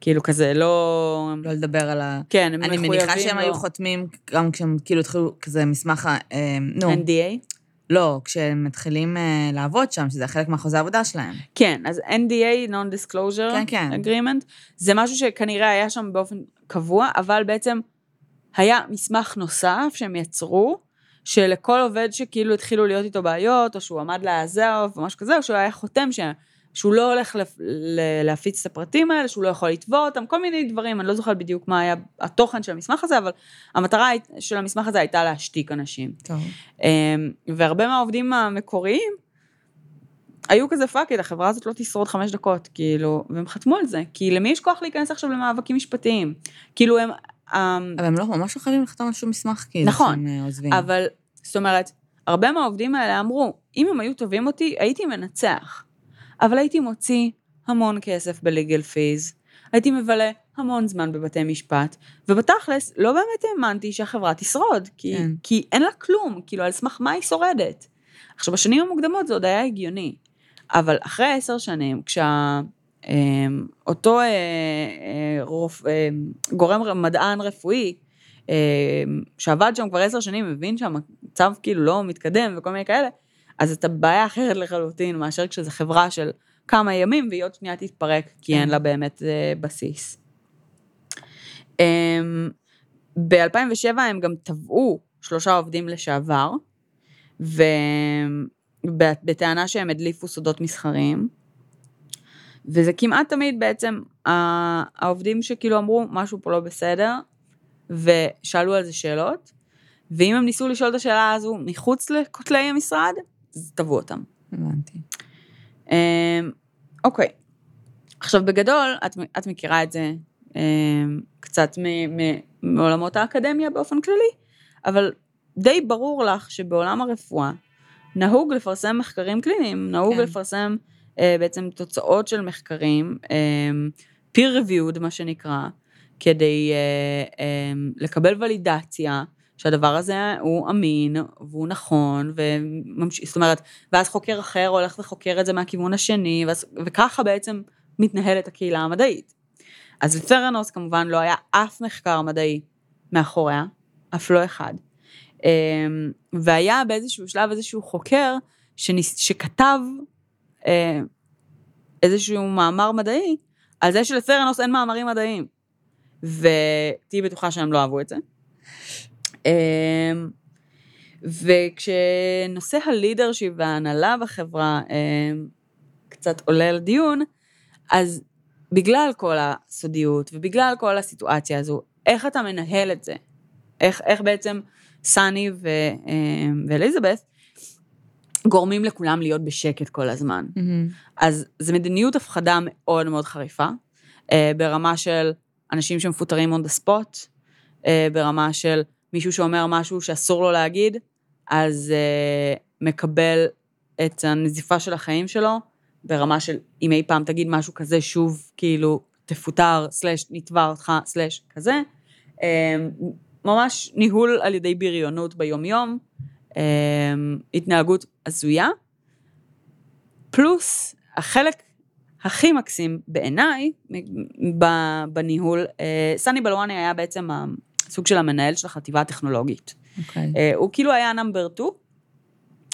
כאילו כזה לא... לא לדבר על ה... כן, הם אני מחויבים מניחה שהם לו. היו חותמים גם כשהם כאילו התחילו כזה מסמך, ה- אה, נו, NDA? לא, כשהם מתחילים אה, לעבוד שם, שזה חלק מהחוזה העבודה שלהם. כן, אז NDA, Non-Disclosure כן, כן. Agreement, זה משהו שכנראה היה שם באופן קבוע, אבל בעצם היה מסמך נוסף שהם יצרו, שלכל עובד שכאילו התחילו להיות איתו בעיות, או שהוא עמד לעזוב, או משהו כזה, או שהוא היה חותם ש... שהוא לא הולך להפיץ את הפרטים האלה, שהוא לא יכול לתבוע אותם, כל מיני דברים, אני לא זוכרת בדיוק מה היה התוכן של המסמך הזה, אבל המטרה של המסמך הזה הייתה להשתיק אנשים. טוב. אמ, והרבה מהעובדים המקוריים היו כזה fuck it, החברה הזאת לא תשרוד חמש דקות, כאילו, והם חתמו על זה, כי למי יש כוח להיכנס עכשיו למאבקים משפטיים? כאילו הם, אמ, אבל הם לא, ממש לא חייבים לחתום על שום מסמך, כאילו, נכון, אה. אבל, זאת אומרת, הרבה מהעובדים האלה אמרו, אם הם היו תובעים אותי, הייתי מנצח, אבל הייתי מוציא המון כסף בליגל פיז, הייתי מבלה המון זמן בבתי משפט, ובתכלס, לא באמת האמנתי שהחברה תשרוד, כי, כן. כי אין לה כלום, כאילו, על סמך מה היא שורדת. עכשיו, בשנים המוקדמות זה עוד היה הגיוני, אבל אחרי עשר שנים, כשה... אותו אה, אה, רופ, אה, גורם מדען רפואי, שעבד שם כבר עשר שנים, מבין שהמצב כאילו לא מתקדם וכל מיני כאלה, אז אתה בעיה אחרת לחלוטין מאשר כשזו חברה של כמה ימים והיא עוד שנייה תתפרק, כי אין לה באמת אה, בסיס. אה, ב-2007 הם גם תבעו שלושה עובדים לשעבר, ובטענה שהם הדליפו סודות מסחריים. וזה כמעט תמיד בעצם העובדים שכאילו אמרו משהו פה לא בסדר, ושאלו על זה שאלות, ואם הם ניסו לשאול את השאלה הזו מחוץ לכותלי המשרד, תבעו אותם. הבנתי. אמ, אוקיי. עכשיו בגדול, את, את מכירה את זה אמ, קצת מ, מ, מעולמות האקדמיה באופן כללי, אבל די ברור לך שבעולם הרפואה נהוג לפרסם מחקרים קליניים, נהוג כן. לפרסם אה, בעצם תוצאות של מחקרים, אה, peer reviewed מה שנקרא, כדי אה, אה, לקבל ולידציה. שהדבר הזה הוא אמין, והוא נכון, וממש... זאת אומרת, ואז חוקר אחר הולך וחוקר את זה מהכיוון השני, ואז, וככה בעצם מתנהלת הקהילה המדעית. אז לצרנוס כמובן לא היה אף מחקר מדעי מאחוריה, אף לא אחד. אמ, והיה באיזשהו שלב איזשהו חוקר שניס, שכתב אה, איזשהו מאמר מדעי על זה שלסרנוס אין מאמרים מדעיים. ותהיי בטוחה שהם לא אהבו את זה. אמ, וכשנושא הלידרשיפ וההנהלה בחברה אמ, קצת עולה לדיון, אז בגלל כל הסודיות ובגלל כל הסיטואציה הזו, איך אתה מנהל את זה? איך, איך בעצם סאני ו, אמ, ואליזבת גורמים לכולם להיות בשקט כל הזמן. Mm-hmm. אז זו מדיניות הפחדה מאוד מאוד חריפה, אה, ברמה של אנשים שמפוטרים on the spot, אה, ברמה של מישהו שאומר משהו שאסור לו להגיד, אז אה, מקבל את הנזיפה של החיים שלו, ברמה של אם אי פעם תגיד משהו כזה, שוב כאילו תפוטר, סלאש נתבע אותך, סלאש כזה. ממש ניהול על ידי בריונות ביומיום, התנהגות הזויה, פלוס החלק הכי מקסים בעיניי בניהול, אה, סני בלואני היה בעצם הסוג של המנהל של החטיבה הטכנולוגית. Okay. אוקיי. אה, הוא כאילו היה נאמבר 2,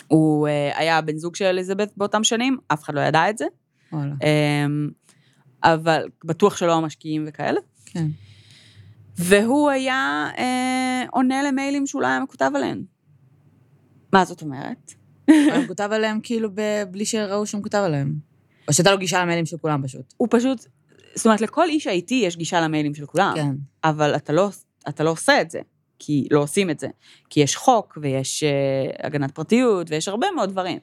הוא אה, היה בן זוג של אליזבת באותם שנים, אף אחד לא ידע את זה. וואלה. אבל בטוח שלא המשקיעים וכאלה. כן. והוא היה אה, עונה למיילים שאולי היה מקוטב עליהם. מה זאת אומרת? הוא מקוטב עליהם כאילו בלי שראו שהוא מקוטב עליהם. או שהייתה לו גישה למיילים של כולם פשוט. הוא פשוט, זאת אומרת, לכל איש IT יש גישה למיילים של כולם. כן. אבל אתה לא, אתה לא עושה את זה, כי לא עושים את זה. כי יש חוק, ויש uh, הגנת פרטיות, ויש הרבה מאוד דברים.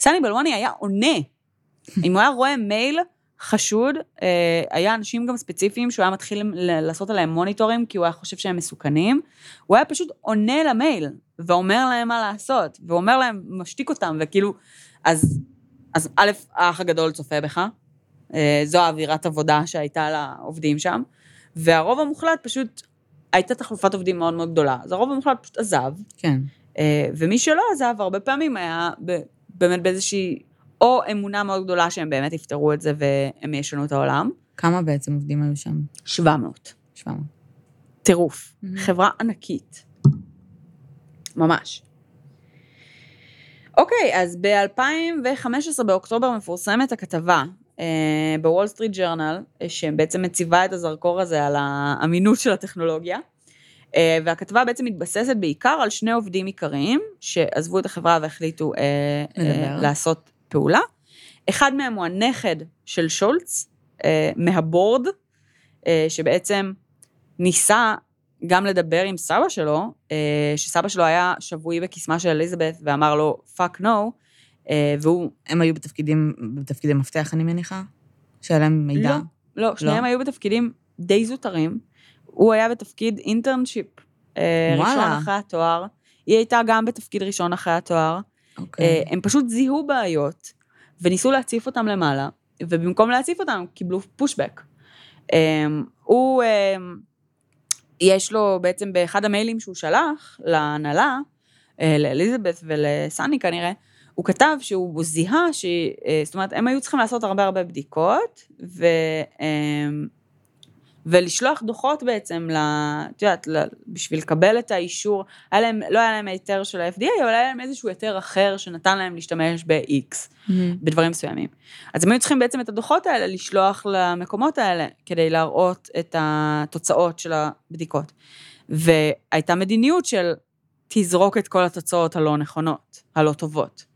סני בלווני היה עונה. אם הוא היה רואה מייל חשוד, uh, היה אנשים גם ספציפיים שהוא היה מתחיל לעשות עליהם מוניטורים, כי הוא היה חושב שהם מסוכנים. הוא היה פשוט עונה למייל, ואומר להם מה לעשות, ואומר להם, משתיק אותם, וכאילו, אז אז א', האח הגדול צופה בך, אה, זו האווירת עבודה שהייתה לעובדים שם, והרוב המוחלט פשוט, הייתה תחלופת עובדים מאוד מאוד גדולה, אז הרוב המוחלט פשוט עזב. כן. אה, ומי שלא עזב, הרבה פעמים היה באמת באיזושהי, או אמונה מאוד גדולה שהם באמת יפתרו את זה והם ישנו את העולם. כמה בעצם עובדים היו שם? 700. 700. טירוף. Mm-hmm. חברה ענקית. ממש. אוקיי, אז ב-2015, באוקטובר, מפורסמת הכתבה ב Wall Street Journal, שבעצם מציבה את הזרקור הזה על האמינות של הטכנולוגיה. אה, והכתבה בעצם מתבססת בעיקר על שני עובדים עיקריים, שעזבו את החברה והחליטו אה, אה, לעשות פעולה. אחד מהם הוא הנכד של שולץ, אה, מה board, אה, שבעצם ניסה גם לדבר עם סבא שלו, אה, שסבא שלו היה שבוי בקסמה של אליזבת ואמר לו, fuck no, אה, והוא... הם היו בתפקידים, בתפקידי מפתח, אני מניחה? שהיה להם מידע? לא, לא, שניהם לא? היו בתפקידים די זוטרים. הוא היה בתפקיד אינטרנשיפ. אה, וואלה. ראשון אחרי התואר. היא הייתה גם בתפקיד ראשון אחרי התואר. אוקיי. הם פשוט זיהו בעיות, וניסו להציף אותם למעלה, ובמקום להציף אותם, קיבלו פושבק. הוא... יש לו בעצם באחד המיילים שהוא שלח להנהלה, אה, לאליזבת ולסני כנראה, הוא כתב שהוא זיהה, ש... אה, זאת אומרת, הם היו צריכים לעשות הרבה הרבה בדיקות, ו... אמ, ולשלוח דוחות בעצם, את יודעת, בשביל לקבל את האישור, היה להם, לא היה להם היתר של ה-FDA, אבל היה להם איזשהו היתר אחר שנתן להם להשתמש ב-X, mm-hmm. בדברים מסוימים. אז הם היו צריכים בעצם את הדוחות האלה לשלוח למקומות האלה, כדי להראות את התוצאות של הבדיקות. והייתה מדיניות של תזרוק את כל התוצאות הלא נכונות, הלא טובות.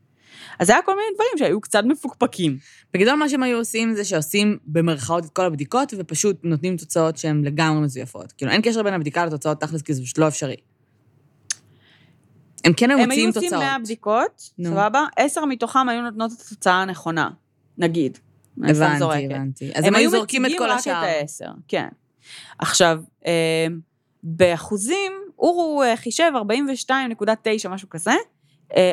אז היה כל מיני דברים שהיו קצת מפוקפקים. בגדול מה שהם היו עושים זה שעושים במרכאות את כל הבדיקות, ופשוט נותנים תוצאות שהן לגמרי מזויפות. כאילו, אין קשר בין הבדיקה לתוצאות תכלס, כי זה פשוט לא אפשרי. הם כן היו מוציאים תוצאות. הם היו עושים 100 בדיקות. סבבה? 10 מתוכם היו נותנות את התוצאה הנכונה, נגיד. הבנתי, הבנתי. אז הם, היו זורקים את כל השאר. הם היו מציגים רק את ה-10, כן. עכשיו, אה, באחוזים, אורו אה, חישב 42.9, משהו כזה,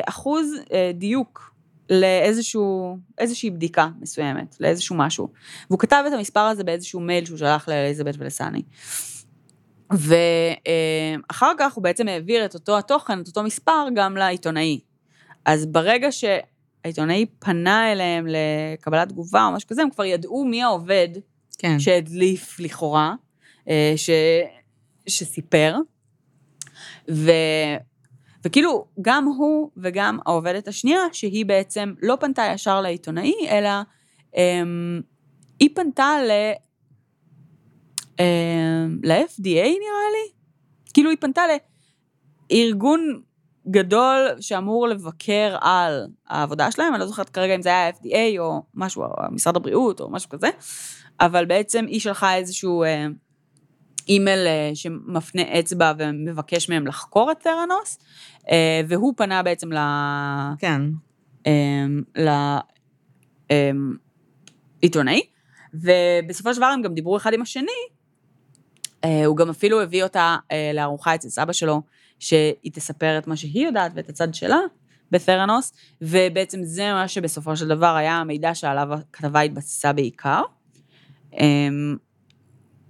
אחוז דיוק לאיזשהו, איזושהי בדיקה מסוימת, לאיזשהו משהו. והוא כתב את המספר הזה באיזשהו מייל שהוא שלח לאליזבת ולסני. ואחר כך הוא בעצם העביר את אותו התוכן, את אותו מספר, גם לעיתונאי. אז ברגע שהעיתונאי פנה אליהם לקבלת תגובה או משהו כזה, הם כבר ידעו מי העובד כן. שהדליף לכאורה, אה, ש... שסיפר. ו... וכאילו, גם הוא וגם העובדת השנייה, שהיא בעצם לא פנתה ישר לעיתונאי, אלא אמ, היא פנתה ל... אמ, ל-FDA נראה לי? כאילו היא פנתה לארגון גדול שאמור לבקר על העבודה שלהם, אני לא זוכרת כרגע אם זה היה ה-FDA או משהו, או משרד הבריאות או משהו כזה, אבל בעצם היא שלחה איזשהו אה, אימייל אה, שמפנה אצבע ומבקש מהם לחקור את תרנוס, אה, והוא פנה בעצם ל... כן. אמ, לעיתונאי, אמ, ובסופו של דבר הם גם דיברו אחד עם השני, אה, הוא גם אפילו הביא אותה לארוחה אצל סבא שלו, שהיא תספר את מה שהיא יודעת ואת הצד שלה בתרנוס, ובעצם זה מה שבסופו של דבר היה המידע שעליו הכתבה התבססה בעיקר.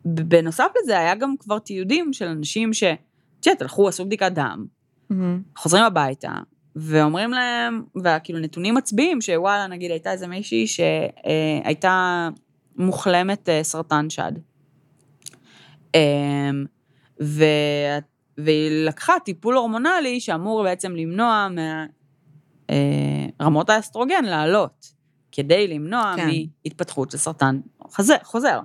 בנוסף לזה היה גם כבר תיעודים של אנשים ש... את יודעת, הלכו, עשו בדיקת דם, mm-hmm. חוזרים הביתה, ואומרים להם, וכאילו נתונים מצביעים, שוואלה, נגיד הייתה איזה מישהי שהייתה מוחלמת אה, סרטן שד. אמ, ו... והיא לקחה טיפול הורמונלי שאמור בעצם למנוע מרמות אה, האסטרוגן לעלות, כדי למנוע כן. מהתפתחות של סרטן חוזר.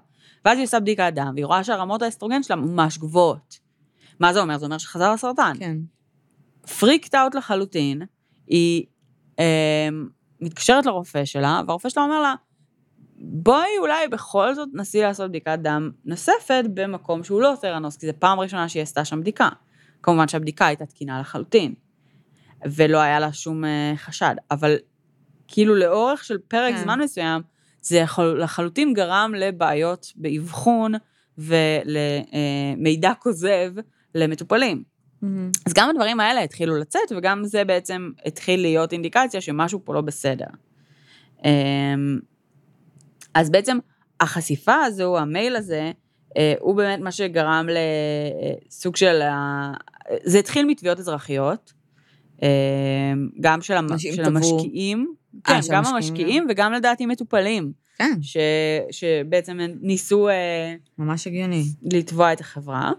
ואז היא עושה בדיקת דם, והיא רואה שהרמות האסטרוגן שלה ממש גבוהות. מה זה אומר? זה אומר שחזר הסרטן. כן. פריקט אאוט לחלוטין, היא אה, מתקשרת לרופא שלה, והרופא שלה אומר לה, בואי אולי בכל זאת נסי לעשות בדיקת דם נוספת במקום שהוא לא תרנוס, כי זו פעם ראשונה שהיא עשתה שם בדיקה. כמובן שהבדיקה הייתה תקינה לחלוטין, ולא היה לה שום אה, חשד, אבל כאילו לאורך של פרק כן. זמן מסוים, זה יכול, לחלוטין גרם לבעיות באבחון ולמידע כוזב למטופלים. Mm-hmm. אז גם הדברים האלה התחילו לצאת, וגם זה בעצם התחיל להיות אינדיקציה שמשהו פה לא בסדר. אמ, אז בעצם החשיפה הזו, המייל הזה, אה, הוא באמת מה שגרם לסוג של, זה התחיל מתביעות אזרחיות, אמ, גם של, המ... של המשקיעים, כן, 아, גם המשקיעים וגם לדעתי מטופלים. כן. ש, שבעצם ניסו... אה, ממש הגיוני. לתבוע את החברה.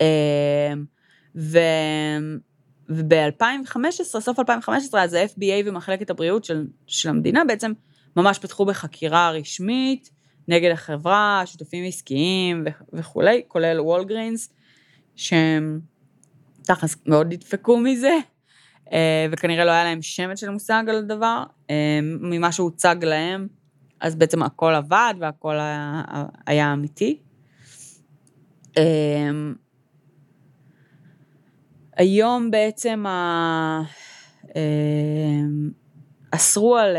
אמ, ו... וב-2015, סוף 2015, אז ה-FBA ומחלקת הבריאות של, של המדינה בעצם ממש פתחו בחקירה רשמית נגד החברה, שותפים עסקיים וכולי, כולל וולגרינס, שהם תכלס מאוד נדפקו מזה, אה, וכנראה לא היה להם שמץ של מושג על הדבר, אה, ממה שהוצג להם, אז בעצם הכל עבד והכל היה, היה אמיתי. אה, היום בעצם ה... אסרו על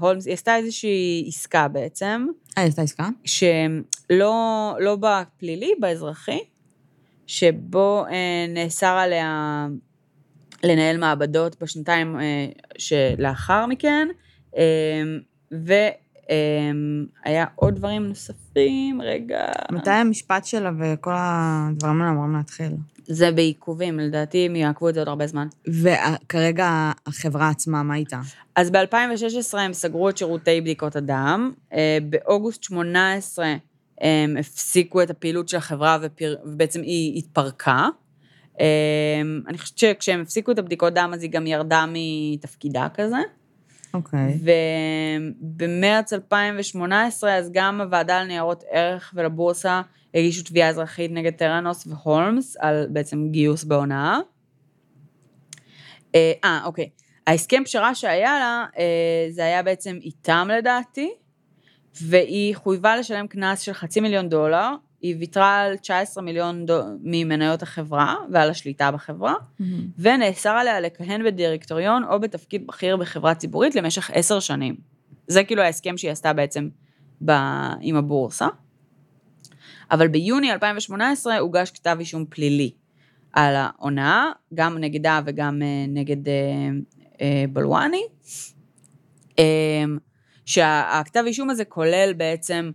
הולמס, היא עשתה איזושהי עסקה בעצם. אה, היא עשתה עסקה? שלא לא בפלילי, באזרחי, שבו אה, נאסר עליה לנהל מעבדות בשנתיים אה, שלאחר מכן, אה, והיה עוד דברים נוספים, רגע. מתי המשפט שלה וכל הדברים האלה אמורים להתחיל? זה בעיכובים, לדעתי הם יעכבו את זה עוד הרבה זמן. וכרגע החברה עצמה, מה איתה? אז ב-2016 הם סגרו את שירותי בדיקות הדם, אה, באוגוסט 18 הם הפסיקו את הפעילות של החברה. ובעצם היא התפרקה. אה, אני חושבת שכשהם הפסיקו את הבדיקות דם אז היא גם ירדה מתפקידה כזה. אוקיי. ובמרץ 2018 אז גם הוועדה לניירות ערך ולבורסה הגישו תביעה אזרחית נגד טרנוס והולמס על בעצם גיוס בהונאה. אה, אה, אוקיי. ההסכם פשרה שהיה לה, אה, זה היה בעצם איתם לדעתי, והיא חויבה לשלם קנס של חצי מיליון דולר, היא ויתרה על 19 מיליון דו... ממניות החברה ועל השליטה בחברה, ונאסר עליה לכהן בדירקטוריון או בתפקיד בכיר בחברה ציבורית למשך עשר שנים. זה כאילו ההסכם שהיא עשתה בעצם ב... עם הבורסה. אבל ביוני 2018 הוגש כתב אישום פלילי על ההונאה, גם נגדה וגם אה, נגד אה, אה, בלואני. שהכתב אישום הזה כולל בעצם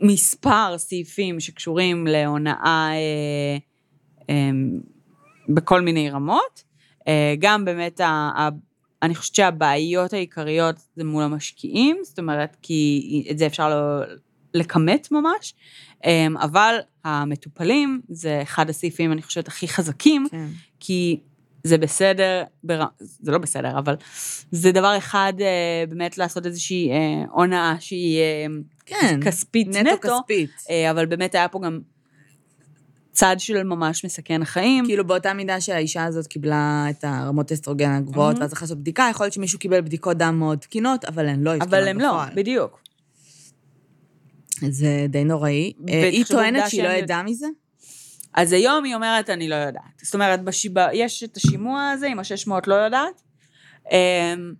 מספר סעיפים שקשורים להונאה בכל מיני רמות. גם באמת, אני חושבת שהבעיות העיקריות זה מול המשקיעים, זאת אומרת, כי את זה אפשר לכמת ממש, אבל המטופלים זה אחד הסעיפים, אני חושבת, הכי חזקים, כן. כי זה בסדר, בר... זה לא בסדר, אבל זה דבר אחד אה, באמת לעשות איזושהי אה, הונאה שהיא אה, כן, כספית נטו. נטו כספית. אבל באמת היה פה גם צד של ממש מסכן חיים. כאילו באותה מידה שהאישה הזאת קיבלה את הרמות אסטרוגן הגבוהות, mm-hmm. ואז אחרי לעשות בדיקה, יכול להיות שמישהו קיבל בדיקות דם מאוד תקינות, אבל הן לא התקינות בפועל. אבל הן לא, בדיוק. זה די נוראי. אה, היא טוענת שהיא לא ידעה מזה? אז היום היא אומרת, אני לא יודעת. זאת אומרת, בשיבה, יש את השימוע הזה עם ה-600 לא יודעת. אמ,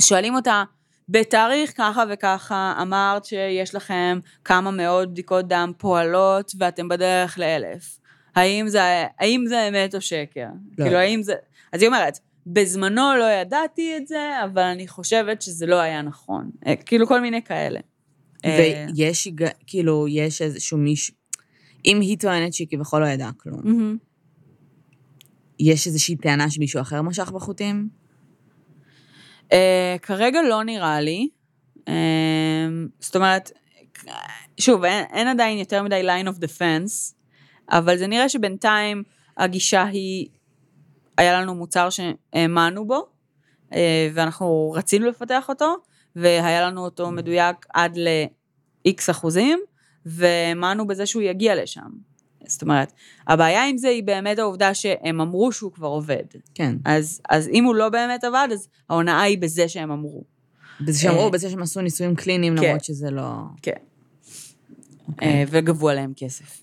שואלים אותה, בתאריך ככה וככה אמרת שיש לכם כמה מאות בדיקות דם פועלות ואתם בדרך לאלף. האם זה, האם זה אמת או שקר? לא. כאילו, האם זה... אז היא אומרת, בזמנו לא ידעתי את זה, אבל אני חושבת שזה לא היה נכון. אה, כאילו, כל מיני כאלה. אה, ויש, כאילו, יש איזשהו מישהו, אם היא טוענת שהיא כביכול לא ידעה כלום, יש איזושהי טענה שמישהו אחר משך בחוטים? Uh, כרגע לא נראה לי. Uh, זאת אומרת, שוב, אין, אין עדיין יותר מדי line of defense, אבל זה נראה שבינתיים הגישה היא, היה לנו מוצר שהאמנו בו, uh, ואנחנו רצינו לפתח אותו, והיה לנו אותו מדויק עד ל-X אחוזים, והאמנו בזה שהוא יגיע לשם. זאת אומרת, הבעיה עם זה היא באמת העובדה שהם אמרו שהוא כבר עובד. כן. אז, אז אם הוא לא באמת עבד, אז ההונאה היא בזה שהם אמרו. בזה שהם אמרו, אה, בזה שהם עשו ניסויים קליניים, כן. למרות שזה לא... כן. Okay. אוקיי. אה, וגבו עליהם כסף.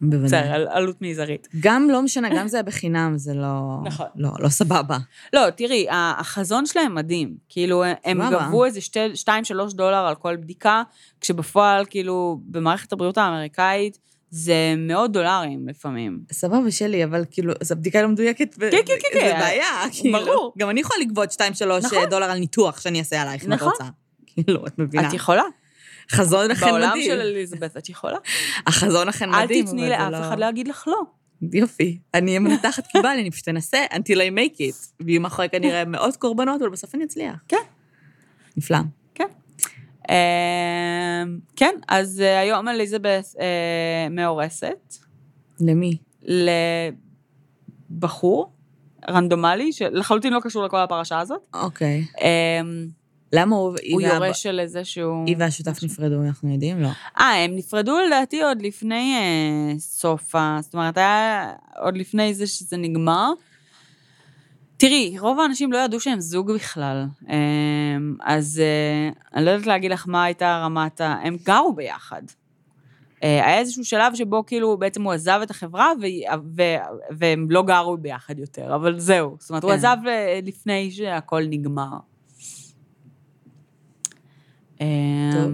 בוודאי. בסדר, עלות מזערית. גם לא משנה, גם זה היה בחינם, זה לא... נכון. לא, לא סבבה. לא, תראי, החזון שלהם מדהים. כאילו, הם גבו איזה 2-3 דולר על כל בדיקה, כשבפועל, כאילו, במערכת הבריאות האמריקאית, זה מאות דולרים לפעמים. סבבה, שלי, אבל כאילו, זו בדיקה לא מדויקת. כן, כן, כן. זה בעיה, כאילו. ברור. גם אני יכולה לגבות 2-3 נכון. דולר על ניתוח שאני אעשה עלייך, אם את נכון. רוצה. כאילו, את מבינה. את יכולה. חזון אכן מדהים. בעולם של אליזבת את יכולה. החזון אכן מדהים. אל תתני לאף אחד להגיד לך לא. יופי. אני אהיה מנתחת קיבל, אני פשוט אנסה until I make it. ויהיו מאחורי כנראה מאות קורבנות, אבל בסוף אני אצליח. כן. נפלא. כן. אמ, כן, אז אה, היום אליזבת אה, מאורסת. למי? לבחור רנדומלי, שלחלוטין לא קשור לכל הפרשה הזאת. אוקיי. אמ, למה הוא... הוא יורש של איזה שהוא... היא והשותף נפרדו, אנחנו יודעים? לא. אה, הם נפרדו לדעתי עוד לפני אה, סוף ה... זאת אומרת, היה עוד לפני זה שזה נגמר. תראי, רוב האנשים לא ידעו שהם זוג בכלל. אה, אז אה, אני לא יודעת להגיד לך מה הייתה רמת ה... הם גרו ביחד. אה, היה איזשהו שלב שבו כאילו בעצם הוא עזב את החברה ו... ו... והם לא גרו ביחד יותר, אבל זהו. זאת אומרת, כן. הוא עזב אה, לפני שהכל נגמר. טוב.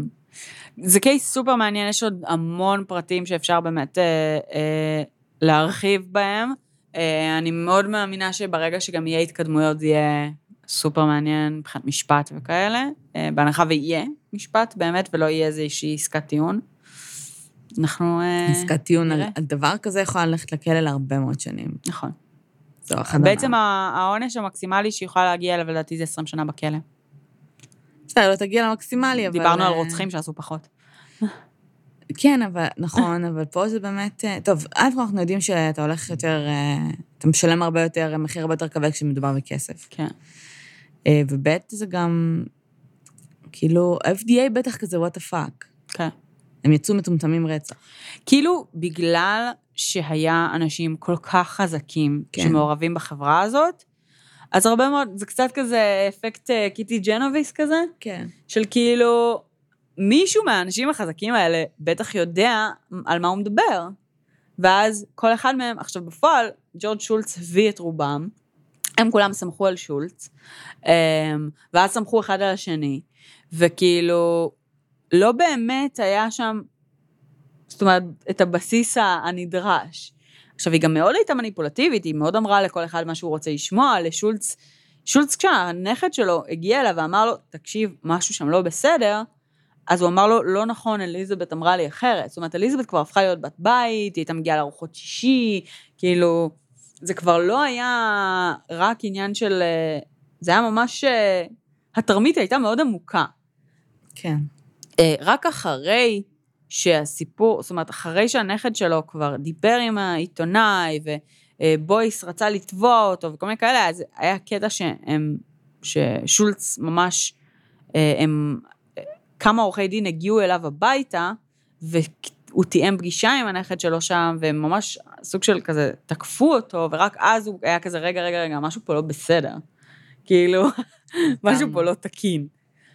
זה קייס סופר מעניין, יש עוד המון פרטים שאפשר באמת אה, אה, להרחיב בהם. אה, אני מאוד מאמינה שברגע שגם יהיה התקדמויות זה יהיה סופר מעניין מבחינת משפט וכאלה, אה, בהנחה ויהיה משפט באמת ולא יהיה איזושהי עסקת טיעון. אנחנו... אה, עסקת טיעון על. על דבר כזה יכולה ללכת לכלא להרבה מאוד שנים. נכון. זו אחד בעצם העונש המקסימלי שהיא יכולה להגיע אליו, לדעתי, זה 20 שנה בכלא. בסדר, לא תגיע למקסימלי, אבל... דיברנו על רוצחים שעשו פחות. כן, אבל, נכון, אבל פה זה באמת... אה, טוב, א' כל אנחנו יודעים שאתה הולך יותר... אה, אתה משלם הרבה יותר, מחיר הרבה יותר כבד כשמדובר בכסף. כן. אה, וב' זה גם... כאילו, ה-FDA בטח כזה, the fuck. כן. הם יצאו מטומטמים רצח. כאילו, בגלל שהיה אנשים כל כך חזקים כן. שמעורבים בחברה הזאת, אז הרבה מאוד, זה קצת כזה אפקט קיטי ג'נוביס כזה, כן. של כאילו, מישהו מהאנשים החזקים האלה בטח יודע על מה הוא מדבר. ואז כל אחד מהם, עכשיו בפועל, ג'ורג' שולץ הביא את רובם, הם כולם סמכו על שולץ, אמ, ואז סמכו אחד על השני, וכאילו, לא באמת היה שם, זאת אומרת, את הבסיס הנדרש. עכשיו, היא גם מאוד הייתה מניפולטיבית, היא מאוד אמרה לכל אחד מה שהוא רוצה לשמוע, לשולץ, שולץ כשהנכד שלו הגיע אליו ואמר לו, תקשיב, משהו שם לא בסדר, אז הוא אמר לו, לא נכון, אליזבת אמרה לי אחרת. זאת אומרת, אליזבת כבר הפכה להיות בת בית, היא הייתה מגיעה לארוחות שישי, כאילו, זה כבר לא היה רק עניין של... אה, זה היה ממש... אה, התרמית הייתה מאוד עמוקה. כן. אה, רק אחרי שהסיפור, זאת אומרת, אחרי שהנכד שלו כבר דיבר עם העיתונאי, ובויס רצה לתבוע אותו וכל מיני כאלה, אז היה קטע שהם, ששולץ ממש, הם, כמה עורכי דין הגיעו אליו הביתה, והוא תיאם פגישה עם הנכד שלו שם, והם ממש סוג של כזה תקפו אותו, ורק אז הוא היה כזה, רגע, רגע, רגע, משהו פה לא בסדר. כאילו, משהו פה לא תקין.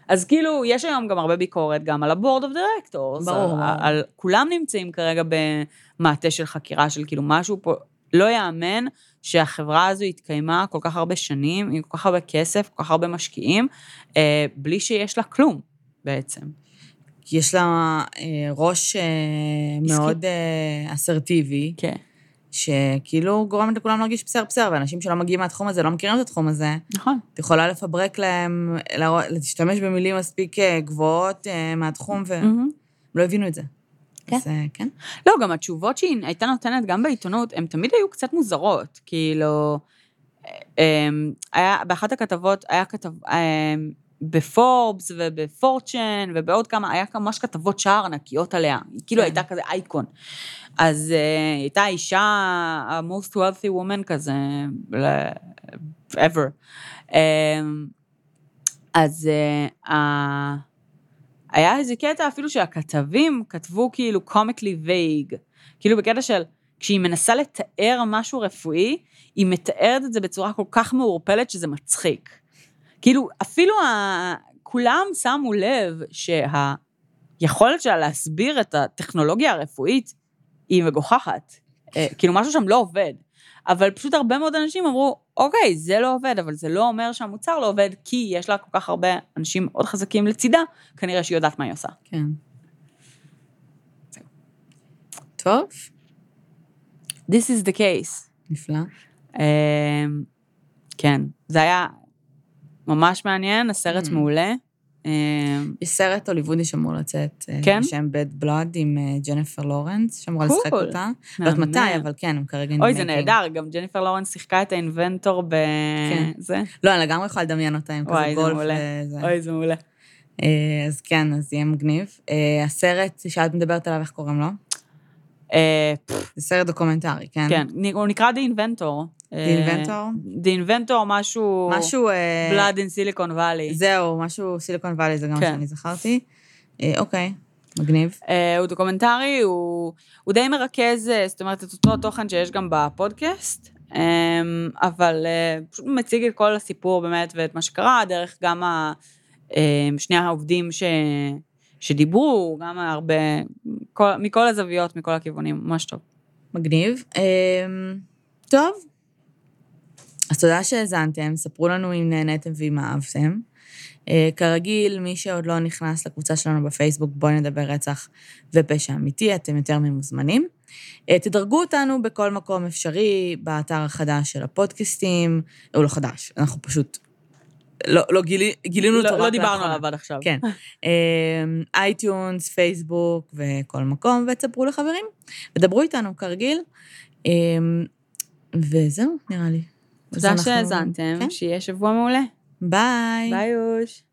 אז כאילו, יש היום גם הרבה ביקורת גם על ה-board of directors. ברור, על. על, כולם נמצאים כרגע במעטה של חקירה של כאילו משהו פה, לא יאמן שהחברה הזו התקיימה כל כך הרבה שנים, עם כל כך הרבה כסף, כל כך הרבה משקיעים, אה, בלי שיש לה כלום, בעצם. כי יש לה אה, ראש אה, מאוד אה, אסרטיבי, כן. שכאילו גורמת לכולם להרגיש בשר בשר, ואנשים שלא מגיעים מהתחום הזה, לא מכירים את התחום הזה, נכון. את יכולה לפברק להם, להשתמש במילים מספיק גבוהות מהתחום, והם. לא הבינו את זה. כן. אז כן. לא, גם התשובות שהיא הייתה נותנת גם בעיתונות, הן תמיד היו קצת מוזרות. כאילו, היה, באחת הכתבות, היה כתב... בפורבס ובפורצ'ן ובעוד כמה, היה ממש כתבות שער ענקיות עליה. היא כאילו כן. הייתה כזה אייקון. אז היא הייתה האישה ה-most wealthy woman כזה, ever. אמ, אז ה- היה איזה קטע אפילו שהכתבים כתבו כאילו comically vague, כאילו בקטע של כשהיא מנסה לתאר משהו רפואי, היא מתארת את זה בצורה כל כך מעורפלת שזה מצחיק. כאילו, אפילו ה... כולם שמו לב שהיכולת שלה להסביר את הטכנולוגיה הרפואית היא מגוחכת. אה, כאילו, משהו שם לא עובד. אבל פשוט הרבה מאוד אנשים אמרו, אוקיי, זה לא עובד, אבל זה לא אומר שהמוצר לא עובד, כי יש לה כל כך הרבה אנשים מאוד חזקים לצידה, כנראה שהיא יודעת מה היא עושה. כן. טוב, This is the case. נפלא. אמ, כן, זה היה ממש מעניין, הסרט Mm. מעולה. אמ, יש סרט הוליוודי שאמור לצאת, אה, כן? בשם Bad Blood עם אה, ג'ניפר לורנס, שאמורה קול. לשחק אותה. לא יודעת. מתי, אבל כן, הם כרגע אוי, זה. נהדר, גם ג'ניפר לורנס שיחקה את ה inventor ב... כן. זה? לא, אני לגמרי יכולה לדמיין אותה עם כזה גולף. אוי, זה מעולה. אה, אז כן, אז יהיה מגניב. אה, הסרט שאת מדברת עליו, איך קוראים לו? אה, זה סרט דוקומנטרי, כן? כן, הוא נקרא The Inventor. Inventor? The Inventor, משהו... משהו... אה, Blood in Silicon Valley. זהו, משהו Silicon Valley, זה גם מה כן. שאני זכרתי. אה, אוקיי, מגניב. אה, הוא דוקומנטרי, הוא, הוא די מרכז, אה, זאת אומרת, את אותו תוכן שיש גם בפודקאסט, אה, אבל אה, פשוט מציג את כל הסיפור באמת ואת מה שקרה, דרך גם ה, אה, שני העובדים ש, שדיברו, גם הרבה, כל, מכל הזוויות, מכל הכיוונים, ממש טוב. מגניב. אה, טוב, אז תודה שהאזנתם, ספרו לנו אם נהניתם ואם אהבתם. אה, כרגיל, מי שעוד לא נכנס לקבוצה שלנו בפייסבוק, בואי נדבר רצח ופשע אמיתי, אתם יותר ממוזמנים. אה, תדרגו אותנו בכל מקום אפשרי, באתר החדש של הפודקאסטים, הוא לא חדש, אנחנו פשוט לא, לא גילי, גילינו אותו לא, רק לא דיברנו לאחרונה. עליו עד עכשיו. כן. iTunes, פייסבוק וכל מקום, ותספרו לחברים. ודברו איתנו, כרגיל. וזהו, נראה לי. תודה שהאזנתם, כן. שיהיה שבוע מעולה. ביי. ביי אוש.